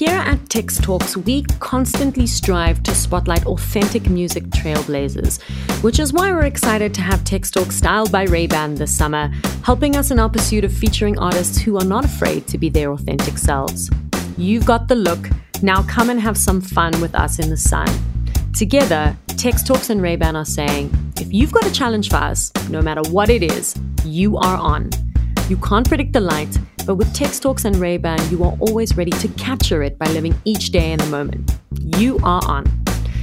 Here at Tex Talks, we constantly strive to spotlight authentic music trailblazers, which is why we're excited to have Tex Talks styled by Ray-Ban this summer, helping us in our pursuit of featuring artists who are not afraid to be their authentic selves. You've got the look, now come and have some fun with us in the sun. Together, Tex Talks and Ray-Ban are saying, if you've got a challenge for us, no matter what it is, you are on. You can't predict the light, but with Tex Talks and Ray-Ban, you are always ready to capture it by living each day in the moment. You are on.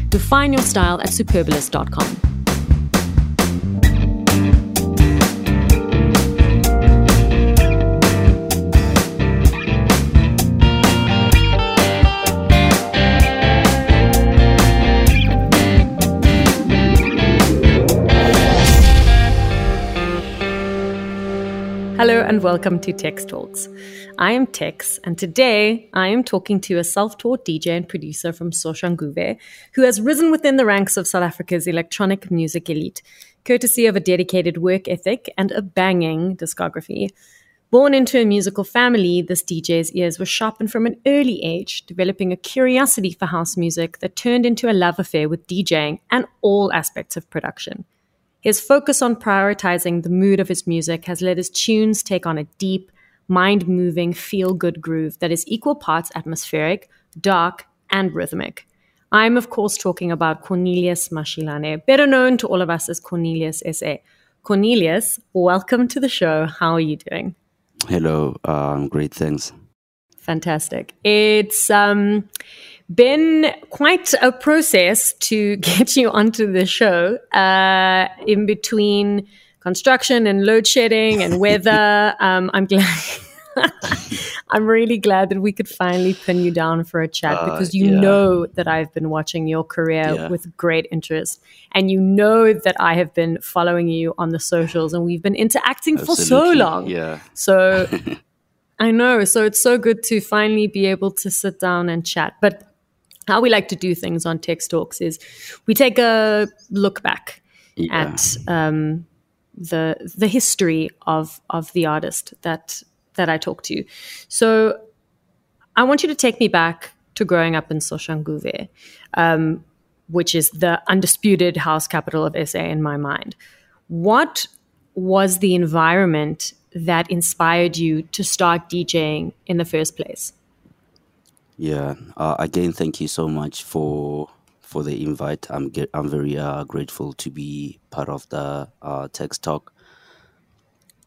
Define your style at superbalist.com. Hello and welcome to Tex Talks. I am Tex, and today I am talking to a self taught DJ and producer from Soshanguve who has risen within the ranks of South Africa's electronic music elite, courtesy of a dedicated work ethic and a banging discography. Born into a musical family, this DJ's ears were sharpened from an early age, developing a curiosity for house music that turned into a love affair with DJing and all aspects of production. His focus on prioritizing the mood of his music has let his tunes take on a deep, mind moving, feel good groove that is equal parts atmospheric, dark, and rhythmic. I'm, of course, talking about Cornelius Mashilane, better known to all of us as Cornelius SA. Cornelius, welcome to the show. How are you doing? Hello, um, great, thanks. Fantastic. It's um, been quite a process to get you onto the show uh, in between construction and load shedding and weather. um, I'm glad. I'm really glad that we could finally pin you down for a chat uh, because you yeah. know that I've been watching your career yeah. with great interest. And you know that I have been following you on the socials and we've been interacting Absolutely. for so long. Yeah. So I know. So it's so good to finally be able to sit down and chat. But how we like to do things on Tex Talks is we take a look back yeah. at um, the the history of of the artist that that I talk to. So I want you to take me back to growing up in Soshanguve, um, which is the undisputed house capital of SA in my mind. What was the environment that inspired you to start DJing in the first place? Yeah. Uh, again, thank you so much for for the invite. I'm I'm very uh, grateful to be part of the uh, Tex Talk.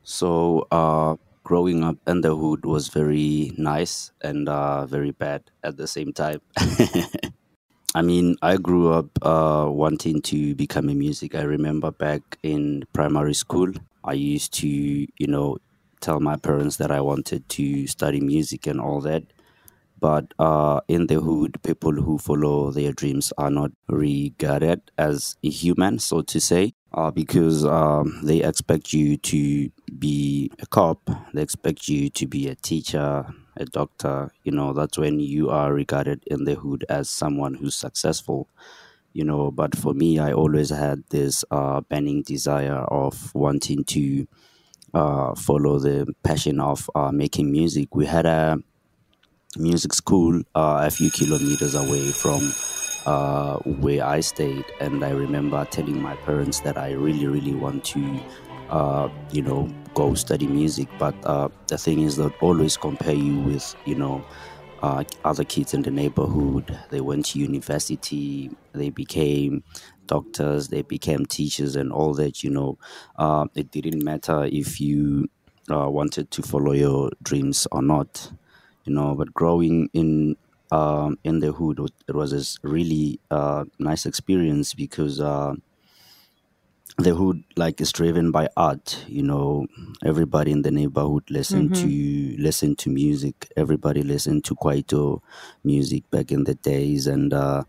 So, uh, growing up in the hood was very nice and uh, very bad at the same time. I mean, I grew up uh, wanting to become a music. I remember back in primary school, I used to, you know, tell my parents that I wanted to study music and all that but uh, in the hood, people who follow their dreams are not regarded as human, so to say, uh, because um, they expect you to be a cop, they expect you to be a teacher, a doctor. You know, that's when you are regarded in the hood as someone who's successful. You know, but for me, I always had this uh, burning desire of wanting to uh, follow the passion of uh, making music. We had a music school uh, a few kilometers away from uh, where I stayed, and I remember telling my parents that I really, really want to, uh, you know, go study music. But uh, the thing is that always compare you with, you know, uh, other kids in the neighborhood. They went to university, they became doctors, they became teachers, and all that. You know, uh, it didn't matter if you wanted to follow your dreams or not you know. But growing in um, in the hood, it was a really uh, nice experience because uh, the hood like is driven by art. You know, everybody in the neighborhood listen mm-hmm. to listen to music. Everybody listened to Kwaito music back in the days, and uh,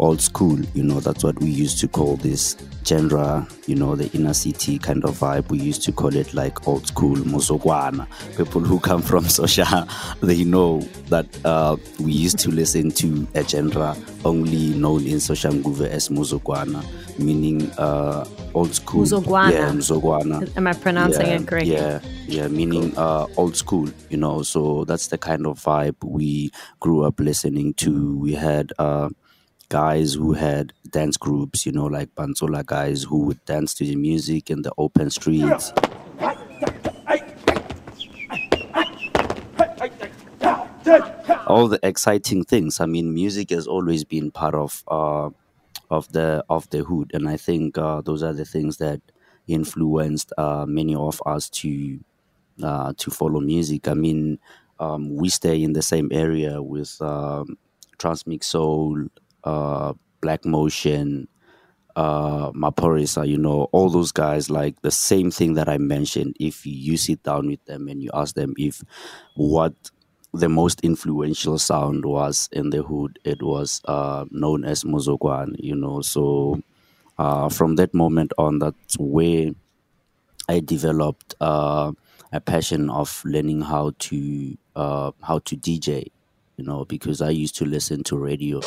old school. You know, that's what we used to call this genre. You know, the inner city kind of vibe. We used to call it like old school muzokwana. People who come from Sosha, they know that uh, we used to listen to a genre only known in Soshanguve as muzokwana, meaning uh, old school. Muzokwana. Yeah, muzokwana. Am I pronouncing yeah, it correctly? Yeah, yeah, meaning uh, old school, you know. So that's the kind of vibe we grew up listening to. We had uh, guys who had dance groups, you know, like Banzola guys who would dance to the music in the open streets. All the exciting things. I mean, music has always been part of uh, of the of the hood, and I think uh, those are the things that influenced uh, many of us to uh, to follow music. I mean, um, we stay in the same area with um, Transmix Soul, uh, Black Motion, uh, Maphorisa, you know, all those guys, like the same thing that I mentioned. If you sit down with them and you ask them if what the most influential sound was in the hood, it was uh, known as Muzokwan, you know. So uh, from that moment on, that's where I developed uh, a passion of learning how to uh, how to DJ, you know, because I used to listen to radio.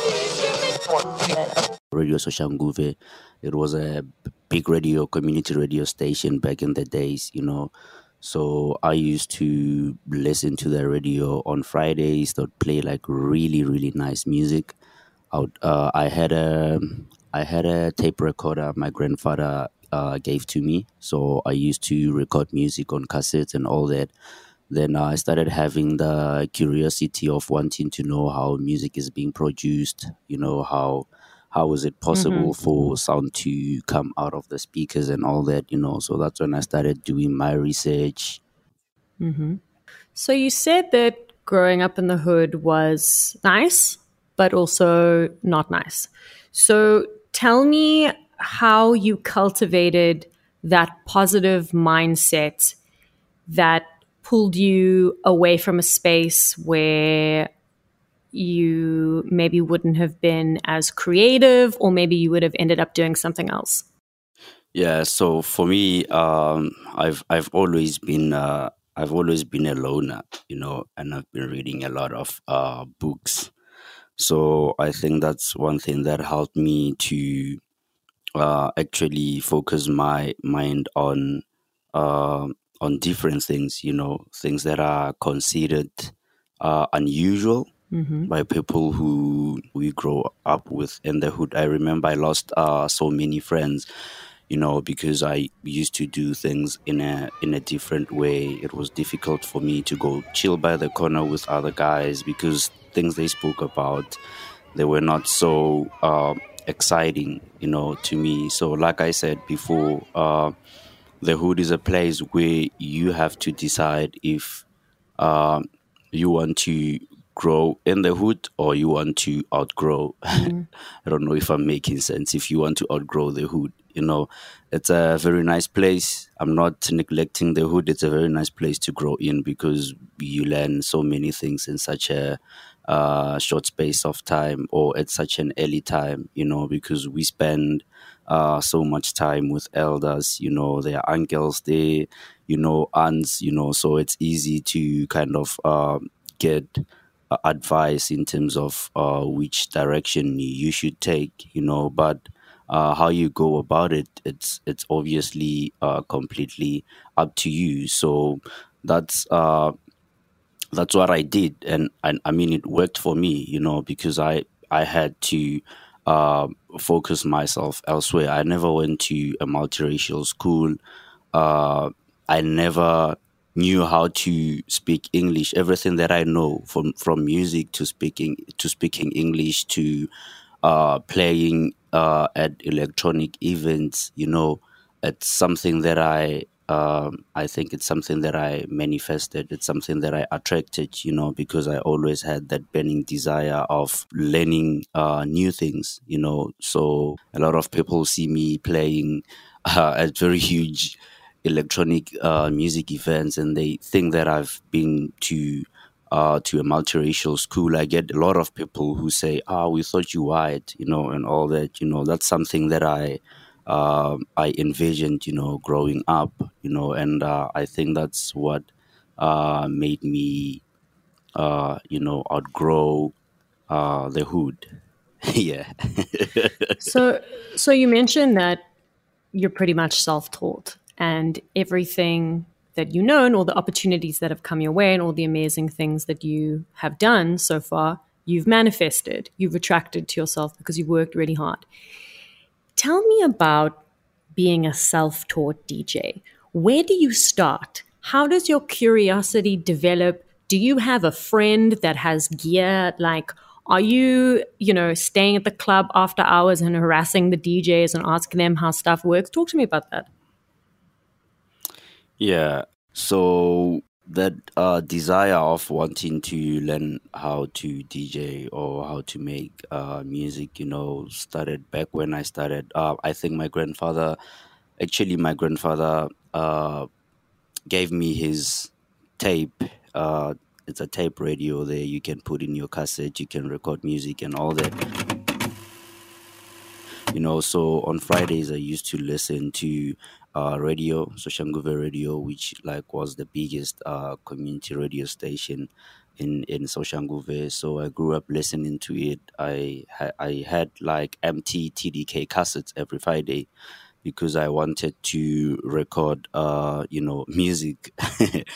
Radio Soshanguve. It was a big radio, community radio station back in the days, you know. So I used to listen to the radio on Fridays. They'd play like really, really nice music. I, uh, I had a I had a tape recorder my grandfather uh, gave to me. So I used to record music on cassettes and all that. Then I started having the curiosity of wanting to know how music is being produced. You know how how is it possible for sound to come out of the speakers and all that. You know, so that's when I started doing my research. Mm-hmm. So you said that growing up in the hood was nice, but also not nice. So tell me how you cultivated that positive mindset that pulled you away from a space where you maybe wouldn't have been as creative or maybe you would have ended up doing something else. Yeah, so for me, um, I've I've always been uh, I've always been a loner, you know, and I've been reading a lot of uh, books. So I think that's one thing that helped me to uh, actually focus my mind on uh, on different things, you know, things that are considered uh, unusual by people who we grow up with in the hood. I remember I lost uh, so many friends, you know, because I used to do things in a in a different way. It was difficult for me to go chill by the corner with other guys because things they spoke about they were not so uh, exciting, you know, to me. So, like I said before, uh, the hood is a place where you have to decide if um, you want to grow in the hood or you want to outgrow. I don't know if I'm making sense. If you want to outgrow the hood, you know, it's a very nice place. I'm not neglecting the hood. It's a very nice place to grow in because you learn so many things in such a uh, short space of time or at such an early time, you know, because we spend uh, so much time with elders, you know, their uncles, they, you know, aunts, you know, so it's easy to kind of um, get uh, advice in terms of uh, which direction you should take, you know, but uh, how you go about it, it's it's obviously uh, completely up to you. So that's uh, that's what I did, and, and I mean it worked for me, you know, because I I had to uh, focus myself elsewhere. I never went to a multiracial school. Uh, I never knew how to speak English. Everything that I know from from music to speaking to speaking English to uh, playing uh, at electronic events, you know, it's something that I um, I think it's something that I manifested. It's something that I attracted, you know, because I always had that burning desire of learning uh, new things, you know. So a lot of people see me playing uh, at very huge electronic uh, music events, and they think that I've been to uh, to a multiracial school, I get a lot of people who say, "Ah, we thought you white," you know, and all that. You know, that's something that I uh, I envisioned, you know, growing up, you know, and uh, I think that's what uh, made me, uh, you know, outgrow uh, the hood. yeah. so, so you mentioned that you're pretty much self-taught, and everything that you know, and all the opportunities that have come your way, and all the amazing things that you have done so far, you've manifested, you've attracted to yourself because you worked really hard. Tell me about being a self taught DJ. Where do you start? How does your curiosity develop? Do you have a friend that has gear? Like, are you, you know, staying at the club after hours and harassing the DJs and asking them how stuff works? Talk to me about that. Yeah. So that uh, desire of wanting to learn how to DJ or how to make uh, music, you know, started back when I started. Uh, I think my grandfather, actually, my grandfather uh, gave me his tape. Uh, it's a tape radio there. You can put in your cassette, you can record music and all that you know so on fridays i used to listen to uh, radio soshanguve radio which like was the biggest uh, community radio station in in soshanguve so i grew up listening to it i i had like mt tdk cassettes every friday because I wanted to record, uh, you know, music.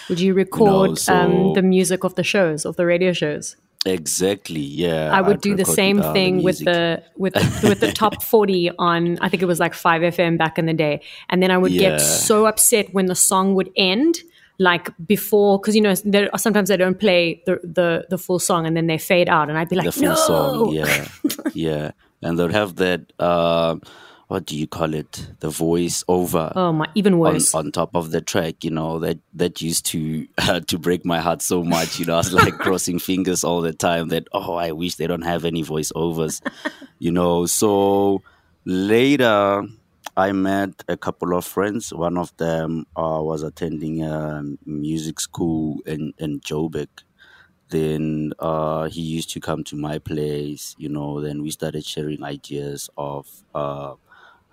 Would you record you know, so, um, the music of the shows, of the radio shows? Exactly. Yeah. I would I'd do the same thing with the with the, with the top 40 on I think it was like 5FM back in the day. And then I would yeah. get so upset when the song would end like before because you know sometimes they don't play the, the the full song and then they fade out and I'd be like the full no! song. Yeah. yeah. And they'd have that uh, what do you call it? The voice over oh my even worse. on, on top of the track you know that that used to uh, to break my heart so much you know i was like crossing fingers all the time that oh i wish they don't have any voiceovers you know. So later i met a couple of friends. One of them uh, was attending a music school in in joburg. Then uh, he used to come to my place you know. Then we started sharing ideas of uh,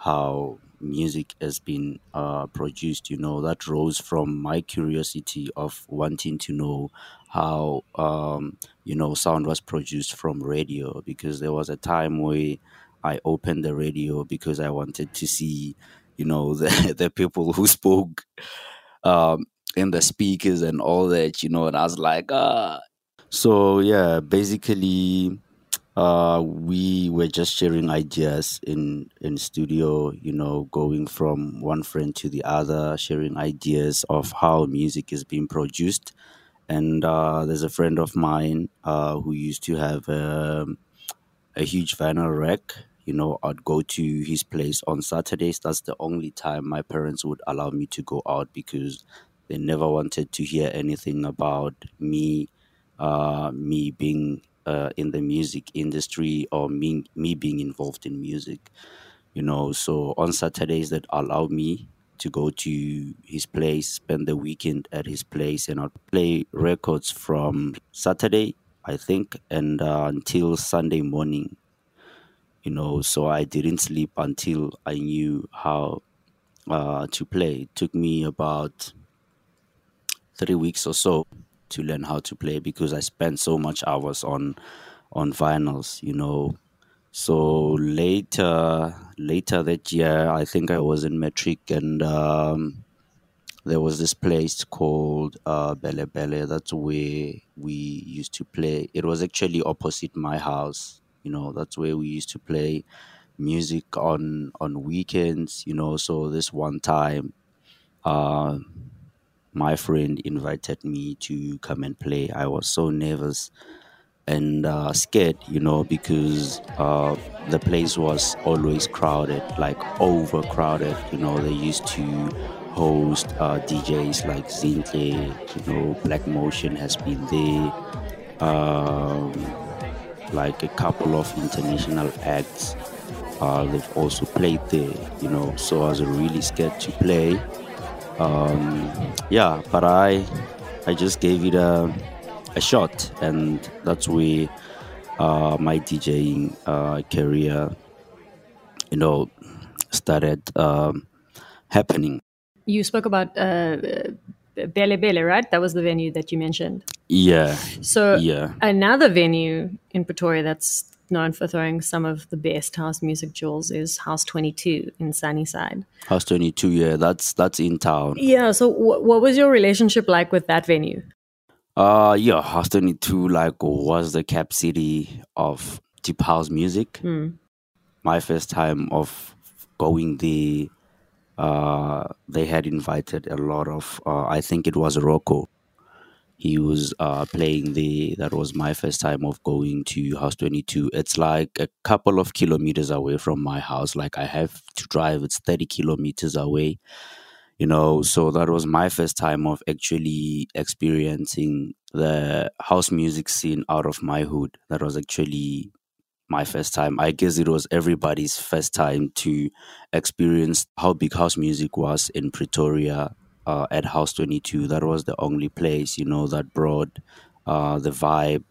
how music has been uh, produced. You know, that rose from my curiosity of wanting to know how, um, you know, sound was produced from radio because there was a time where I opened the radio because I wanted to see, you know, the, the people who spoke um, in the speakers and all that, you know, and I was like, ah. So, yeah, basically, uh, we were just sharing ideas in in studio you know going from one friend to the other sharing ideas of how music is being produced. And uh, there's a friend of mine uh, who used to have um, a huge vinyl rack you know i'd go to his place on saturdays. That's the only time my parents would allow me to go out because they never wanted to hear anything about me uh, me being uh, in the music industry or me, me being involved in music you know. So on saturdays that allow me to go to his place spend the weekend at his place and i'll play records from saturday i think and uh, until sunday morning you know. So i didn't sleep until i knew how uh, to play. It took me about three weeks or so to learn how to play because I spent so much hours on on vinyls, you know. So later later that year, I think I was in metric and um, there was this place called uh, Bele Bele. That's where we used to play. It was actually opposite my house. You know, that's where we used to play music on on weekends. You know, so this one time, uh, my friend invited me to come and play. I was so nervous and uh, scared, you know, because uh, the place was always crowded, like overcrowded. You know, they used to host uh, DJs like Zintle, you know, Black Motion has been there, um, like a couple of international acts. Uh, they've also played there, you know, so I was really scared to play um, yeah, but I I just gave it a a shot, and that's where uh, my DJing uh, career, you know, started um, happening. You spoke about uh, Bele Bele, right? That was the venue that you mentioned. Yeah. So Yeah. another venue in Pretoria that's known for throwing some of the best house music jewels is House 22 in Sunnyside. House 22, yeah, that's that's in town. Yeah. So wh- what was your relationship like with that venue? Uh yeah, House 22 like was the cap city of deep house music. My first time of going there, uh they had invited a lot of uh I think it was Rocco. He was uh playing there. That was my first time of going to House 22. It's like a couple of kilometers away from my house. Like I have to drive, it's 30 kilometers away you know so that was my first time of actually experiencing the house music scene out of my hood that was actually my first time i guess it was everybody's first time to experience how big house music was in pretoria uh, at house 22 that was the only place you know that brought uh, the vibe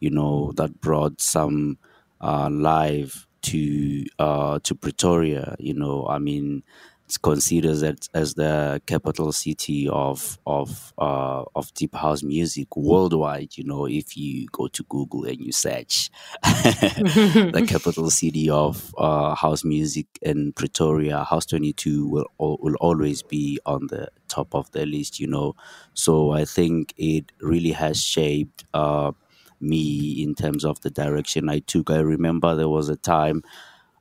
you know that brought some uh, live to uh, to pretoria you know. I mean it's considered as, as the capital city of of uh, of deep house music worldwide. You know, if you go to Google and you search the capital city of uh, house music in Pretoria, House Twenty Two will will always be on the top of the list. You know, so I think it really has shaped. Uh, me in terms of the direction I took. I remember there was a time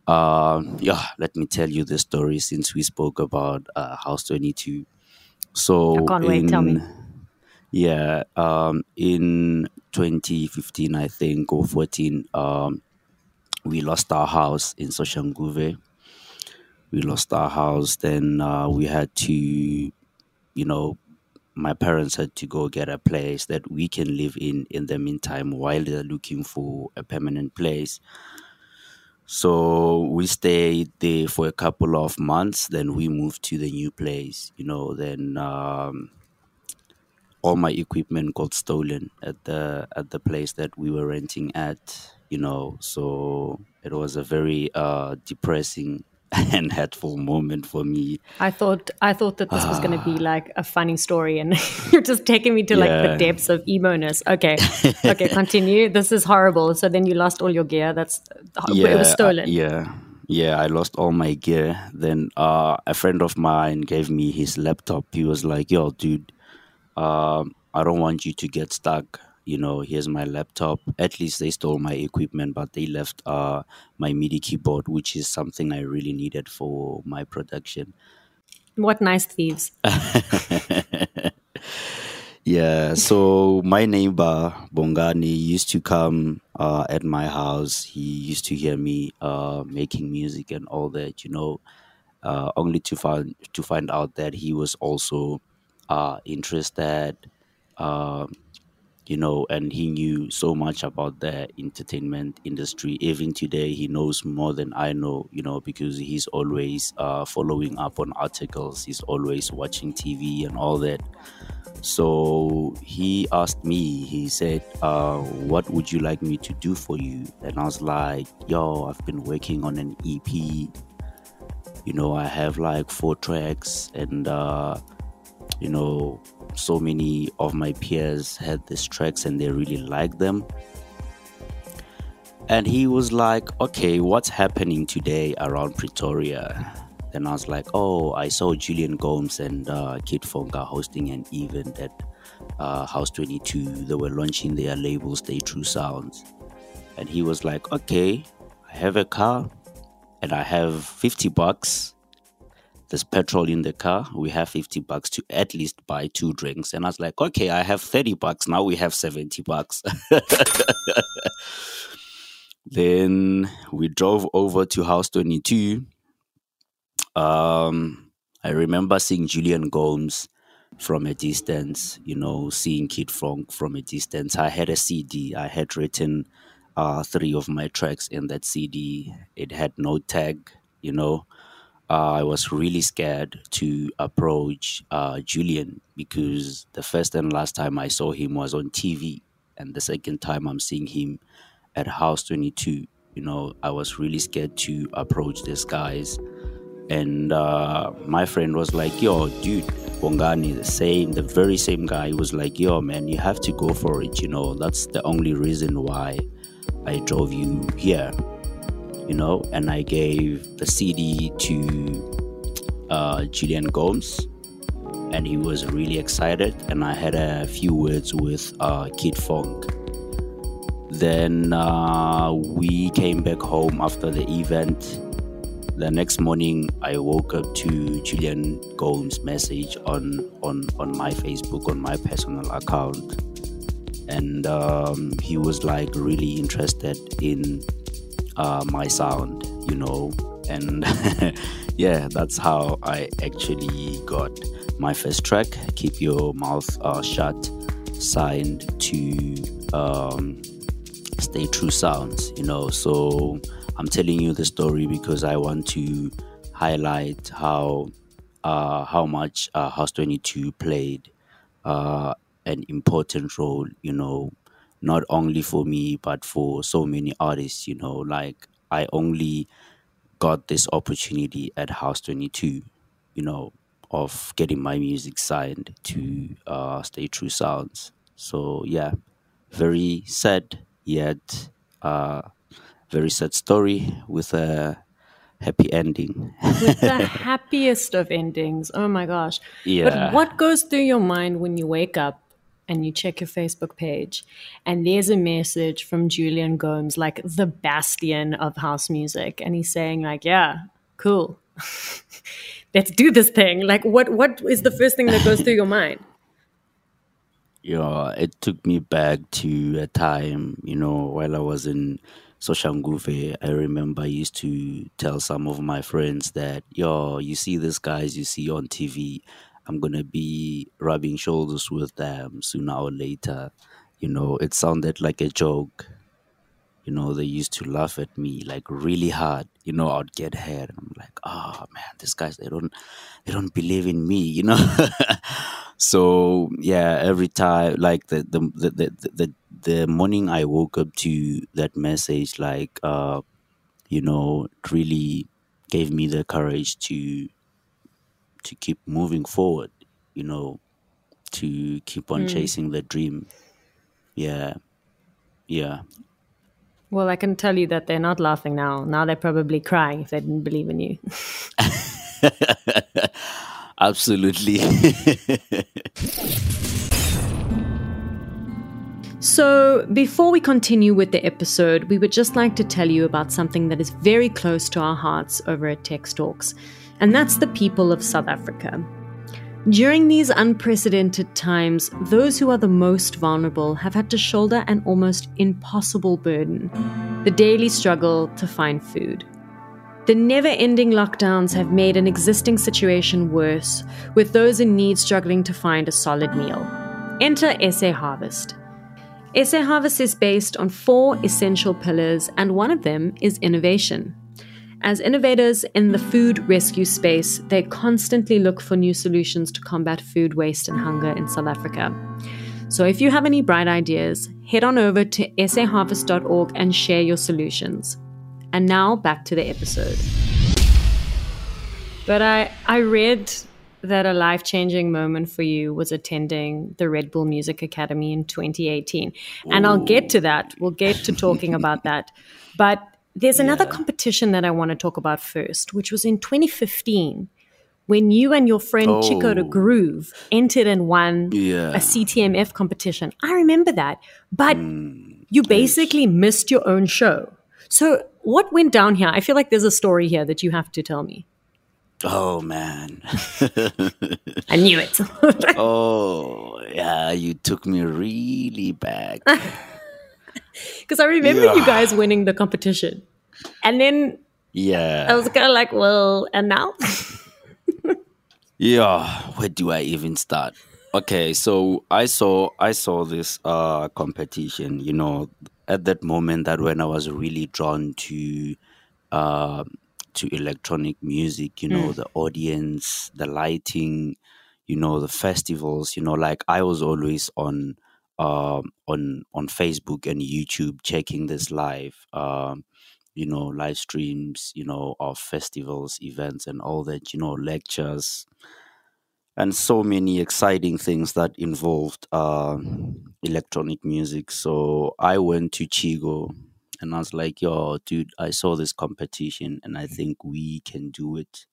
um, yeah, let me tell you the story since we spoke about uh, House 22. So, I can't wait, tell me. Yeah, um, in 2015, I think, or 14, um, we lost our house in Soshanguve. We lost our house, then uh, we had to, you know, my parents had to go get a place that we can live in in the meantime while they're looking for a permanent place. So we stayed there for a couple of months. Then we moved to the new place. You know, then um, all my equipment got stolen at the at the place that we were renting at. You know, so it was a very uh, depressing and hurtful moment for me. I thought I thought that this was going to be like a funny story, and you're just taking me to like the depths of emo-ness. Okay, okay, continue. This is horrible. So then you lost all your gear. That's it was uh, stolen. yeah. Yeah, I lost all my gear. Then uh, a friend of mine gave me his laptop. He was like, "Yo, dude, um, I don't want you to get stuck. You know, here's my laptop. At least they stole my equipment, but they left uh, my MIDI keyboard, which is something I really needed for my production. What nice thieves. Yeah, so my neighbor Bongani used to come uh, at my house. He used to hear me uh, making music and all that, you know, uh, only to find to find out that he was also uh, interested, uh, you know, and he knew so much about the entertainment industry. Even today, he knows more than I know, you know, because he's always uh, following up on articles. He's always watching TV and all that. So he asked me, he said, uh, What would you like me to do for you? And I was like, Yo, I've been working on an EP. You know, I have like four tracks, and, uh, you know, so many of my peers had these tracks and they really liked them. And he was like, Okay, what's happening today around Pretoria? Then I was like, oh, I saw Julian Gomes and uh, Kid Fonque hosting an event at uh, House 22. They were launching their label, Stay True Sounds. And he was like, okay, I have a car and I have 50 bucks. There's petrol in the car. We have 50 bucks to at least buy two drinks. And I was like, okay, I have 30 bucks. Now we have 70 bucks. then we drove over to House 22 um, I remember seeing Julian Gomes from a distance, you know, seeing Kid Fonque from a distance. I had a CD. I had written uh, three of my tracks in that CD. It had no tag, you know. Uh, I was really scared to approach uh, Julian because the first and last time I saw him was on TV. and the second time I'm seeing him at House 22. You know, I was really scared to approach these guys. And uh, my friend was like, yo, dude, Bongani, the same, the very same guy was like, yo, man, you have to go for it. You know, that's the only reason why I drove you here. You know, and I gave the CD to uh, Julian Gomes, and he was really excited. And I had a few words with uh, Kid Fonque. Then uh, we came back home after the event the next morning I woke up to Julian Gomes' message on on on my Facebook on my personal account, and um, he was like really interested in uh, my sound, you know, and yeah, that's how I actually got my first track, "Keep Your Mouth uh, Shut," signed to um, Stay True Sounds, you know, so I'm telling you the story because I want to highlight how uh, how much uh, House 22 played uh, an important role, you know, not only for me but for so many artists, you know, like I only got this opportunity at House 22, you know, of getting my music signed to uh, Stay True Sounds. So yeah, very sad yet uh, very sad story with a happy ending. with the happiest of endings. Oh my gosh. Yeah. But what goes through your mind when you wake up and you check your Facebook page and there's a message from Julian Gomes, like the bastion of house music, and he's saying, like, yeah, cool. Let's do this thing. Like what what is the first thing that goes through your mind? Yeah, it took me back to a time, you know, while I was in Soshanguve, I remember I used to tell some of my friends that, yo, you see these guys you see on TV, I'm gonna be rubbing shoulders with them sooner or later. You know, it sounded like a joke. You know, they used to laugh at me like really hard. You know, I'd get hurt. I'm like, oh man, these guys they don't they don't believe in me, you know. so yeah, every time like the the the the, the the morning I woke up to that message, like, uh, you know, really gave me the courage to to keep moving forward. You know, to keep on mm. chasing the dream. Yeah, yeah. Well, I can tell you that they're not laughing now. Now they're probably crying if they didn't believe in you. Absolutely. So, before we continue with the episode, we would just like to tell you about something that is very close to our hearts over at Tex Talks, and that's the people of South Africa. During these unprecedented times, those who are the most vulnerable have had to shoulder an almost impossible burden the daily struggle to find food. The never ending lockdowns have made an existing situation worse, with those in need struggling to find a solid meal. Enter SA Harvest SA Harvest is based on four essential pillars, and one of them is innovation. As innovators in the food rescue space, they constantly look for new solutions to combat food waste and hunger in South Africa. So if you have any bright ideas, head on over to saharvest.org and share your solutions. And now back to the episode. But I, I read that a life changing moment for you was attending the Red Bull Music Academy in 2018. Ooh. And I'll get to that. We'll get to talking about that. But there's another yeah. competition that I want to talk about first, which was in 2015 when you and your friend oh. Chico the Groove entered and won yeah. a CTMF competition. I remember that. But mm, you basically missed your own show. So, what went down here? I feel like there's a story here that you have to tell me. Oh man. I knew it. oh, yeah, you took me really back. Because I remember yeah. you guys winning the competition. And then yeah. I was kind of like, well, and now? yeah, where do I even start? Okay, so I saw I saw this uh competition, you know, at that moment that when I was really drawn to uh to electronic music, you know, mm. the audience, the lighting, you know, the festivals, you know, like I was always on um, on on Facebook and YouTube, checking this live, um, you know, live streams, you know, of festivals, events, and all that, you know, lectures, and so many exciting things that involved uh, electronic music. So I went to Chigo and I was like, yo, dude, I saw this competition and I think we can do it.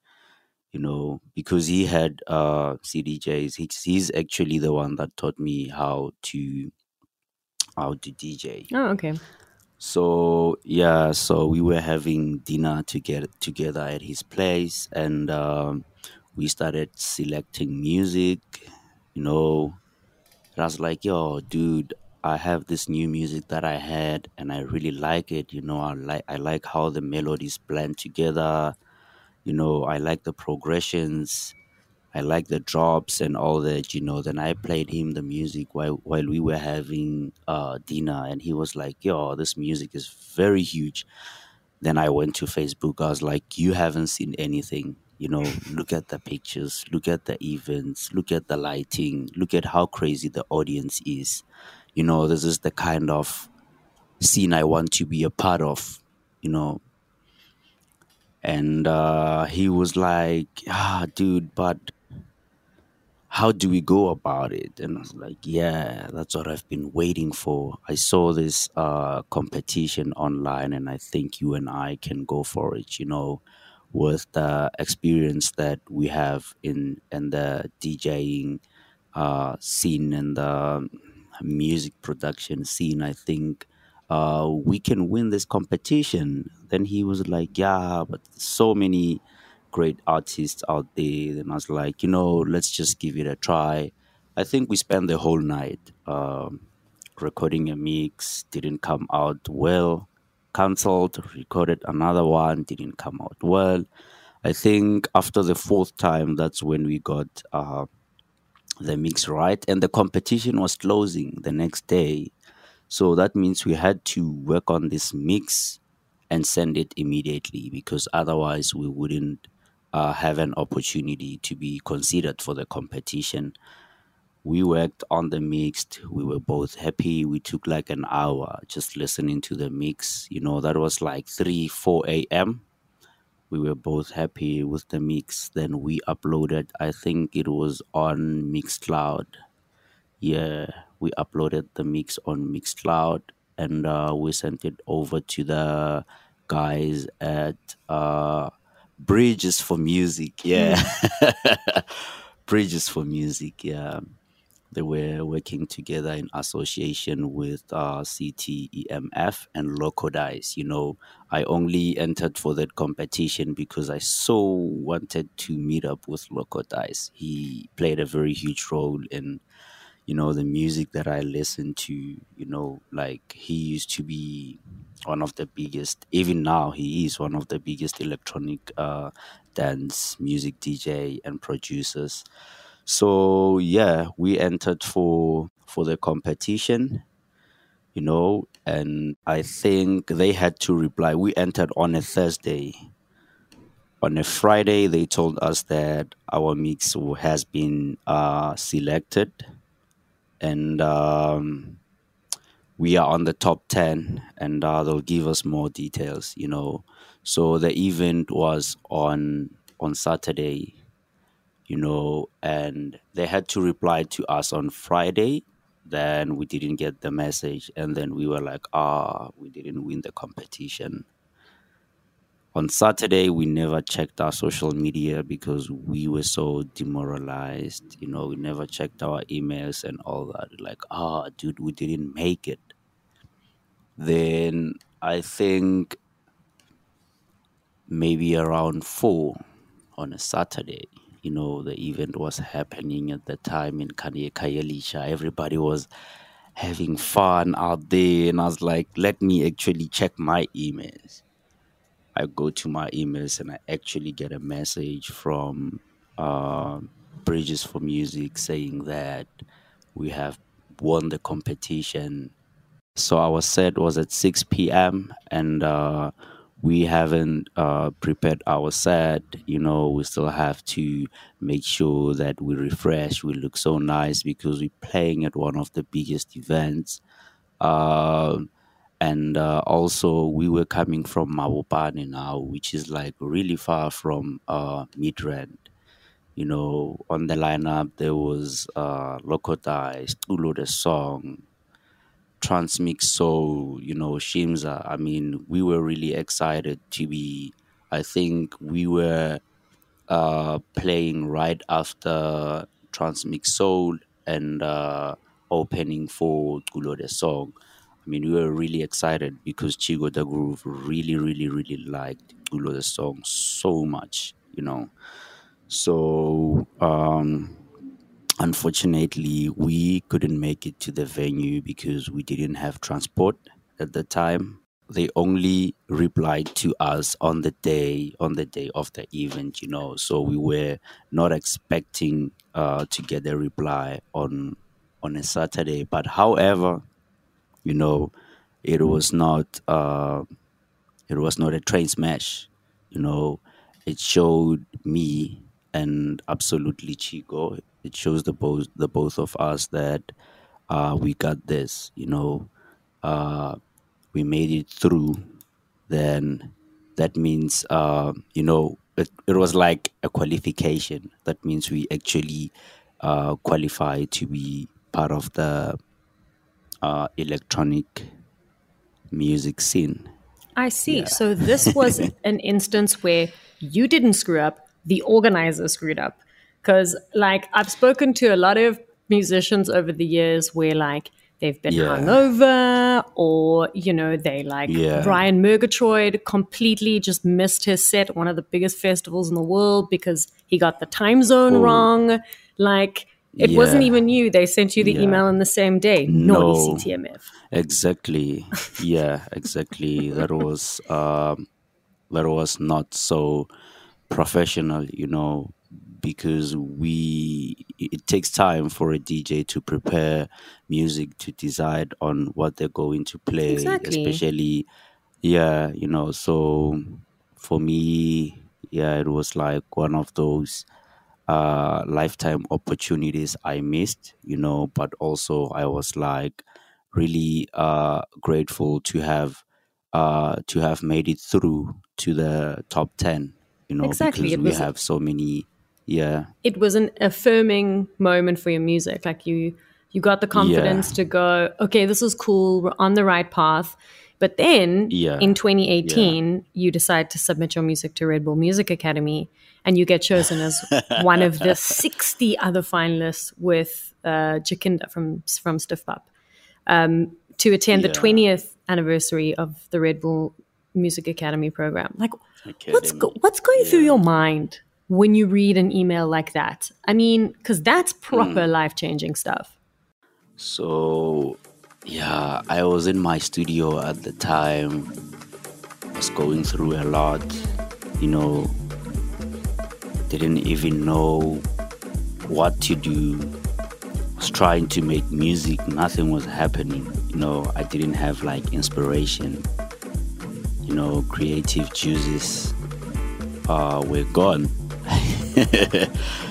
You know, because he had uh, CDJs. He's, he's actually the one that taught me how to how to DJ. Oh, okay. So yeah, so we were having dinner together together at his place, and um, we started selecting music. You know, and I was like, "Yo, dude, I have this new music that I had, and I really like it. You know, I like I like how the melodies blend together. You know, I like the progressions." I like the drops and all that, you know. Then I played him the music while while we were having uh, dinner, and he was like, "Yo, this music is very huge." Then I went to Facebook. I was like, "You haven't seen anything, you know. Look at the pictures, look at the events, look at the lighting, look at how crazy the audience is. You know, this is the kind of scene I want to be a part of, you know." And uh, he was like, "Ah, dude, but." How do we go about it? And I was like, yeah, that's what I've been waiting for. I saw this uh, competition online, and I think you and I can go for it. You know, with the experience that we have in in the DJing uh, scene and the music production scene, I think uh, we can win this competition. Then he was like, yeah, but so many great artists out there. And I was like, you know, let's just give it a try. I think we spent the whole night um, recording a mix, didn't come out well. Cancelled, recorded another one, didn't come out well. I think after the fourth time, that's when we got uh, the mix right. And the competition was closing the next day. So that means we had to work on this mix and send it immediately because otherwise we wouldn't uh, have an opportunity to be considered for the competition. We worked on the mixed. We were both happy. We took like an hour just listening to the mix. You know, that was like 3, 4 a.m. We were both happy with the mix. Then we uploaded, I think it was on Mixcloud. Yeah, we uploaded the mix on Mixcloud and uh, we sent it over to the guys at uh, Bridges for Music. Yeah. Bridges for Music. Yeah. They were working together in association with uh, CTEMF and Loco Dice. You know, I only entered for that competition because I so wanted to meet up with Loco Dice. He played a very huge role in you know the music that i listen to you know like he used to be one of the biggest even now he is one of the biggest electronic uh, dance music dj and producers. So yeah we entered for for the competition you know and i think they had to reply. We entered on a thursday. On a friday they told us that our mix has been uh, selected. And um, we are on the top 10 and uh, they'll give us more details you know. So the event was on on saturday you know and they had to reply to us on friday. Then we didn't get the message and then we were like ah we didn't win the competition on Saturday, we never checked our social media because we were so demoralized. You know, we never checked our emails and all that. Like, ah, oh, dude, we didn't make it. Then I think maybe around four on a Saturday, you know, the event was happening at the time in Kanye Khayelitsha. Everybody was having fun out there. And I was like, let me actually check my emails I go to my emails and I actually get a message from uh, Bridges for Music saying that we have won the competition. So our set was at 6 p.m. and uh, we haven't uh, prepared our set. You know, we still have to make sure that we refresh. We look so nice because we're playing at one of the biggest events. Uh, and uh, also, we were coming from Mabopane now, which is like really far from uh, Midrand. You know, on the lineup there was uh, Lokotai, Stulo the song, Transmix Soul, you know, Shimza. I mean, we were really excited to be. I think we were uh, playing right after Transmix Soul and uh, opening for Culoe De Song. I mean, we were really excited because Chigo the Groove really, really, really liked Culoe De Song so much, you know. So, um, unfortunately, we couldn't make it to the venue because we didn't have transport at the time. They only replied to us on the day on the day of the event, you know. So we were not expecting uh, to get a reply on on a Saturday. But however, you know, it was not uh, it was not a train smash. You know, it showed me and absolutely Chico. It shows the both the both of us that uh, we got this. You know, uh, we made it through. Then that means uh, you know it, it was like a qualification. That means we actually uh, qualify to be part of the uh, electronic music scene. I see. So this was an instance where you didn't screw up, the organizer screwed up. Because, like, I've spoken to a lot of musicians over the years where, like, they've been Yeah. hungover or, you know, they like Yeah. Brian Murgatroyd completely just missed his set at one of the biggest festivals in the world because he got the time zone wrong. Like, it wasn't even you. They sent you the Yeah. email on the same day. Naughty No. CTMF. Exactly. Yeah, exactly. That was um, that was not so professional, you know, because we it takes time for a DJ to prepare music to decide on what they're going to play, Exactly. especially yeah, you know. So for me, yeah, it was like one of those uh lifetime opportunities I missed, you know, but also I was like really uh grateful to have uh to have made it through to the top 10, you know, Exactly, because it we was- have so many yeah, it was an affirming moment for your music. Like you you got the confidence Yeah. to go okay this is cool. We're on the right path. But then Yeah. in 2018 you decide to submit your music to red bull music academy and you get chosen as one of the 60 other finalists with uh, jakinda from from stiff Pup, um, to attend the 20th anniversary of the red bull music academy program like what's go- what's going through your mind when you read an email like that? I mean, because that's proper Hmm. life changing stuff. So, yeah, I was in my studio at the time. I Was going through a lot, you know. Didn't even know what to do. I was trying to make music. Nothing was happening. You know, I didn't have like inspiration. You know, creative juices uh, were gone.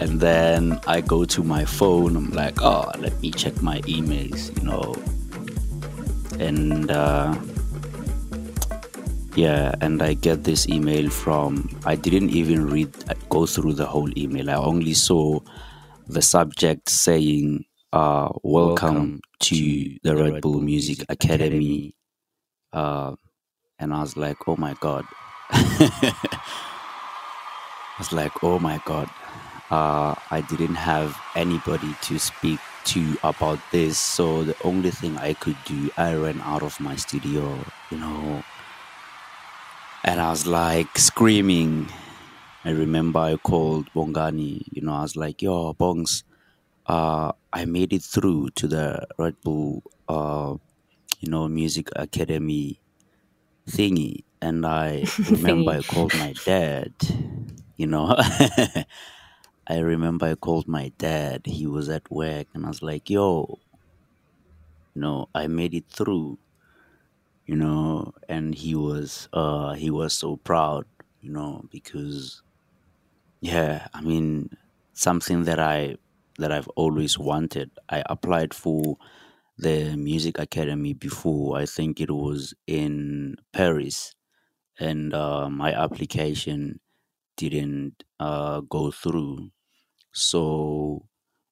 And then I go to my phone. I'm like, oh, let me check my emails, you know. And uh, yeah, and I get this email from. I didn't even read, go through the whole email. I only saw the subject saying, uh, "Welcome, to, the Red, Bull Music, Academy." Uh, and I was like, "Oh my god!" I was like, "Oh my god!" uh, I didn't have anybody to speak to about this. So the only thing I could do, I ran out of my studio, you know, and I was like screaming. I remember I called Bongani, you know, I was like, yo, Bongs, uh, I made it through to the Red Bull, uh, you know, Music Academy thingy. And I remember I called my dad, you know. I remember I called my dad. He was at work, and I was like, "Yo, you know, I made it through. You know, and he was uh he was so proud, you know, because yeah, I mean something that I that I've always wanted. I applied for the music academy before. I think it was in Paris, and uh, my application didn't uh, go through. So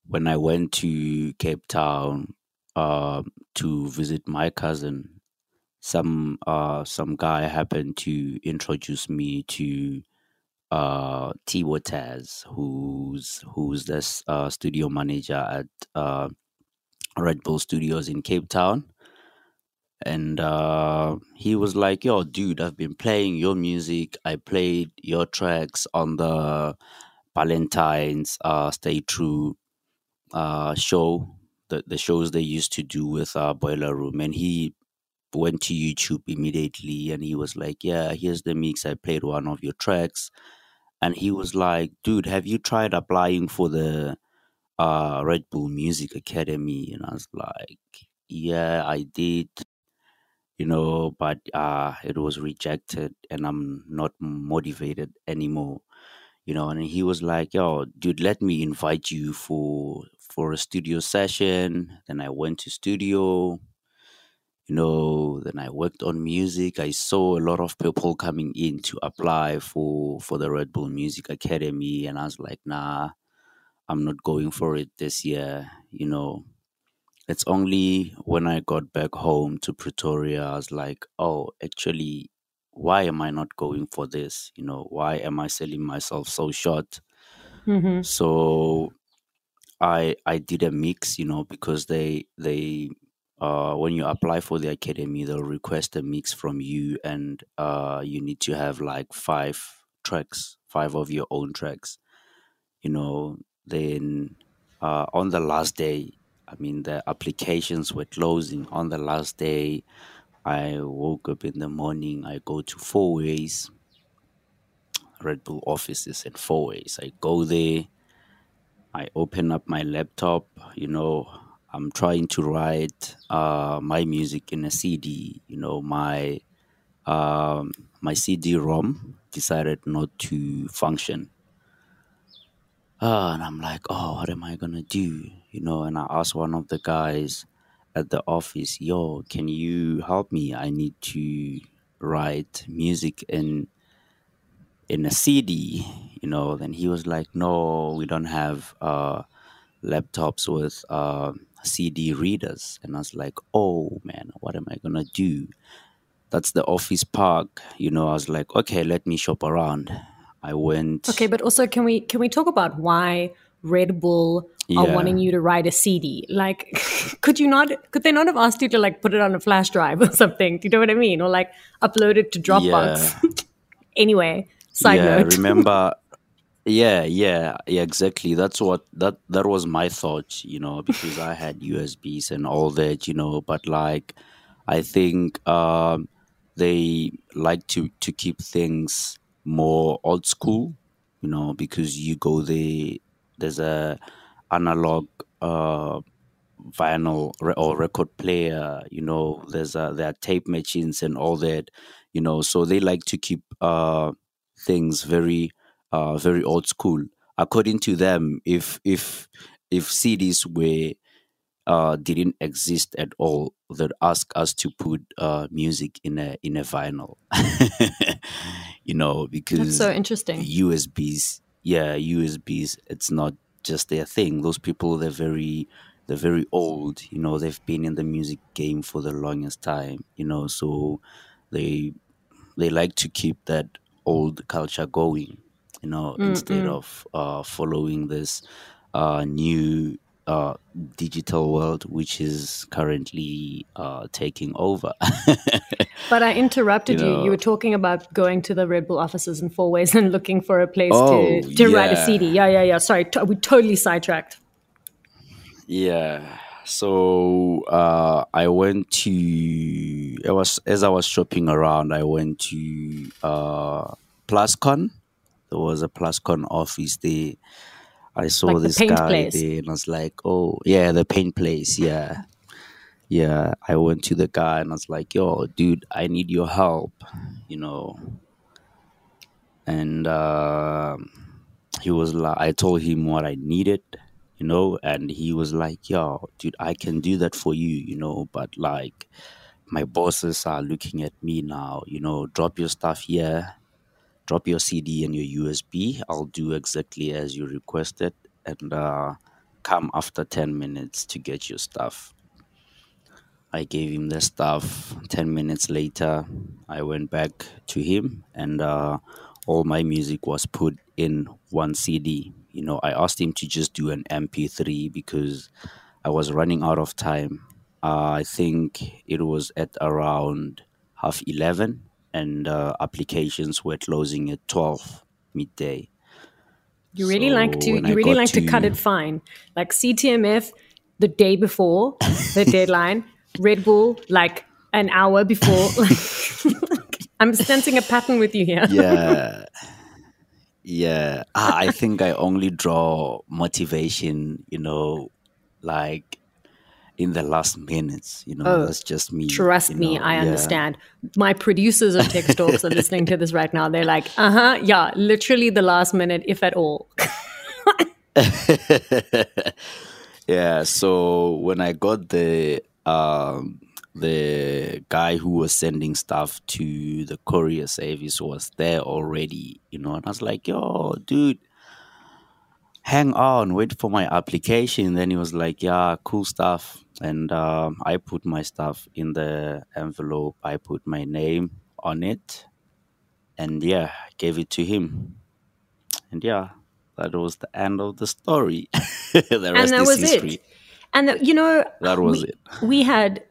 when I went to Cape Town uh, to visit my cousin, some uh, some guy happened to introduce me to uh, T. Taz, who's who's the uh, studio manager at uh, Red Bull Studios in Cape Town. And uh, he was like, Yo, dude, I've been playing your music. I played your tracks on the Valentine's uh, Stay True uh, show, the, the shows they used to do with uh, Boiler Room. And he went to YouTube immediately and he was like, Yeah, here's the mix. I played one of your tracks. And he was like, Dude, have you tried applying for the uh, Red Bull Music Academy? And I was like, Yeah, I did. You know, but uh, it was rejected and I'm not motivated anymore you know and he was like yo dude let me invite you for for a studio session then i went to studio you know then i worked on music i saw a lot of people coming in to apply for for the red bull music academy and i was like nah i'm not going for it this year you know it's only when i got back home to pretoria i was like oh actually why am I not going for this? You know, why am I selling myself so short? Mm-hmm. So I I did a mix, you know, because they they uh when you apply for the academy, they'll request a mix from you and uh you need to have like five tracks, five of your own tracks. You know, then uh on the last day, I mean the applications were closing on the last day I woke up in the morning, I go to Fourways, Red Bull offices in Fourways. I go there, I open up my laptop, you know, I'm trying to write uh, my music in a CD, you know, my um, my CD-ROM decided not to function. Uh, and I'm like, oh, what am I gonna do? You know, and I asked one of the guys, at the office, yo, can you help me? I need to write music in in a CD, you know. Then he was like, no, we don't have uh, laptops with uh, CD readers. And I was like, oh man, what am I gonna do? That's the office park, you know. I was like, okay, let me shop around. I went. Okay, but also, can we can we talk about why Red Bull are wanting you to write a CD. Like, could you not? Could they not have asked you to like put it on a flash drive or something? Do you know what I mean? Or like upload it to Dropbox. Yeah. anyway, side yeah, note. remember? Yeah, yeah, yeah, exactly. That's what that that was my thought, you know, because I had USBs and all that, you know. But like, I think um, they like to to keep things more old school, you know, because you go there. There's a analog uh, vinyl or record player. You know, there's uh, there are tape machines and all that. You know, so they like to keep uh, things very uh, very old school. According to them, if if if CDs were uh, didn't exist at all, they'd ask us to put uh, music in a in a vinyl. you know, because That's so interesting. USBs, yeah, USBs. It's not just their thing. Those people, they're very, they're very old. You know, they've been in the music game for the longest time. You know, so they they like to keep that old culture going. You know, mm instead of uh, following this uh, new uh, digital world, which is currently uh, taking over. but I interrupted you, know, you, you. were talking about going to the Red Bull offices in Fourways and looking for a place oh, to, to yeah. write a CD. Yeah, yeah, yeah. Sorry, t- we totally sidetracked. Yeah. So uh, I went to. I was as I was shopping around. I went to uh, Plascon. There was a Plascon office there I saw like this guy place. there and I was like, oh, yeah, the paint place, yeah. yeah, I went to the guy and I was like, "Yo, dude, I need your help," you know. And uh, he was like, I told him what I needed, you know, and he was like, "Yo, dude, I can do that for you, you know, but like." My bosses are looking at me now, you know, drop your stuff here, drop your CD and your USB. I'll do exactly as you requested and uh, come after 10 minutes to get your stuff. I gave him the stuff. 10 minutes later, I went back to him and uh, all my music was put in one CD. You know, I asked him to just do an MP3 because I was running out of time. Uh, I think it was at around half 11 and uh, applications were closing at 12 midday. You really like to you I really like to, cut it fine. Like CTMF the day before the deadline, Red Bull like an hour before. Like, I'm sensing a pattern with you here. yeah yeah Ah, i think i only draw motivation you know like in the last minutes you know Oh, that's just me Trust you me, I yeah. understand. My producers of Tex Talks are listening to this right now. They're like, uh huh, yeah, literally the last minute, if at all. yeah so when i got the um the guy who was sending stuff to the courier service was there already you know and i was like yo dude hang on wait for my application then he was like yeah cool stuff and um, i put my stuff in the envelope i put my name on it and yeah gave it to him and yeah that was the end of the story the rest and that was history it. And the, you know, That was we, it. We had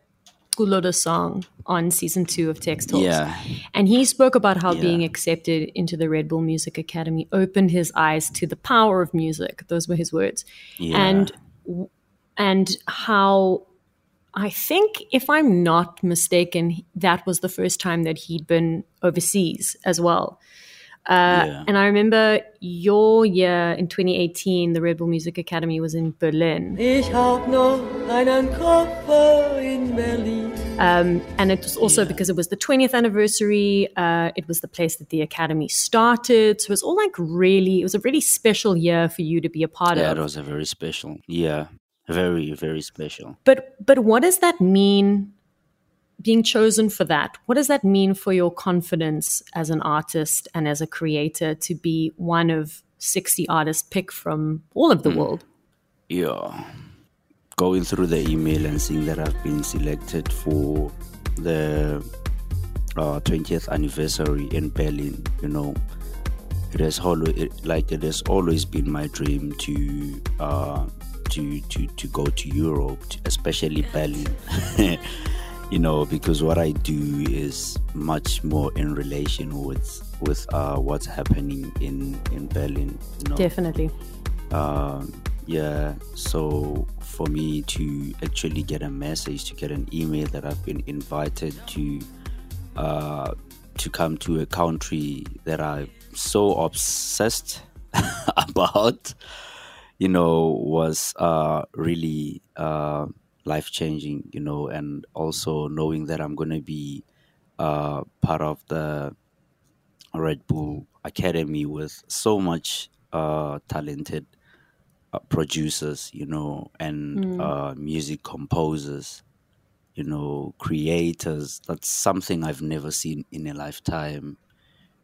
Culoe De Song on season two of Tex Talks. Yeah. And he spoke about how Yeah. being accepted into the Red Bull Music Academy opened his eyes to the power of music. Those were his words. Yeah. And and how I think, if I'm not mistaken, that was the first time that he'd been overseas as well. Uh, Yeah. And I remember your year in 2018, the Red Bull Music Academy was in Berlin. Ich hab noch einen in Berlin. Um, and it was also because it was the 20th anniversary. Uh, it was the place that the academy started. So it was all like really, it was a really special year for you to be a part yeah of. it was a very special yeah very very special But but what does that mean? Being chosen for that, what does that mean for your confidence as an artist and as a creator to be one of 60 artists picked from all of the world? yeah going through the email and seeing that i've been selected for the uh, 20th anniversary in berlin you know it has always it, like it has always been my dream to uh to to to go to europe especially berlin. You know because what i do is much more in relation with with uh what's happening in in berlin you know? Definitely. um, yeah. So for me to actually get a message to get an email that i've been invited to uh, to come to a country that i'm so obsessed about you know was uh, really uh, life changing you know and also knowing that i'm going to be uh, part of the red bull academy with so much uh, talented uh, producers, you know, and uh, music composers, you know, creators. That's something I've never seen in a lifetime.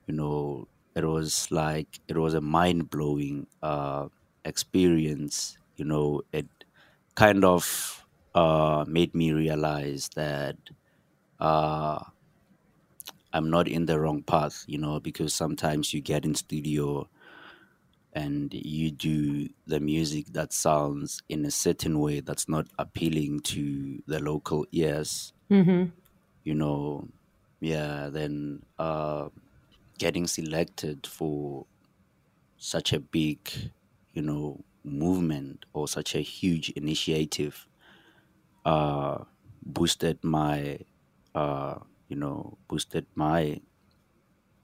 You know, it was like it was a mind blowing uh, experience. You know, it kind of uh, made me realize that uh, I'm not in the wrong path. You know, because sometimes you get in studio and you do the music that sounds in a certain way that's not appealing to the local ears hmm you know yeah then uh getting selected for such a big you know movement or such a huge initiative uh boosted my uh you know boosted my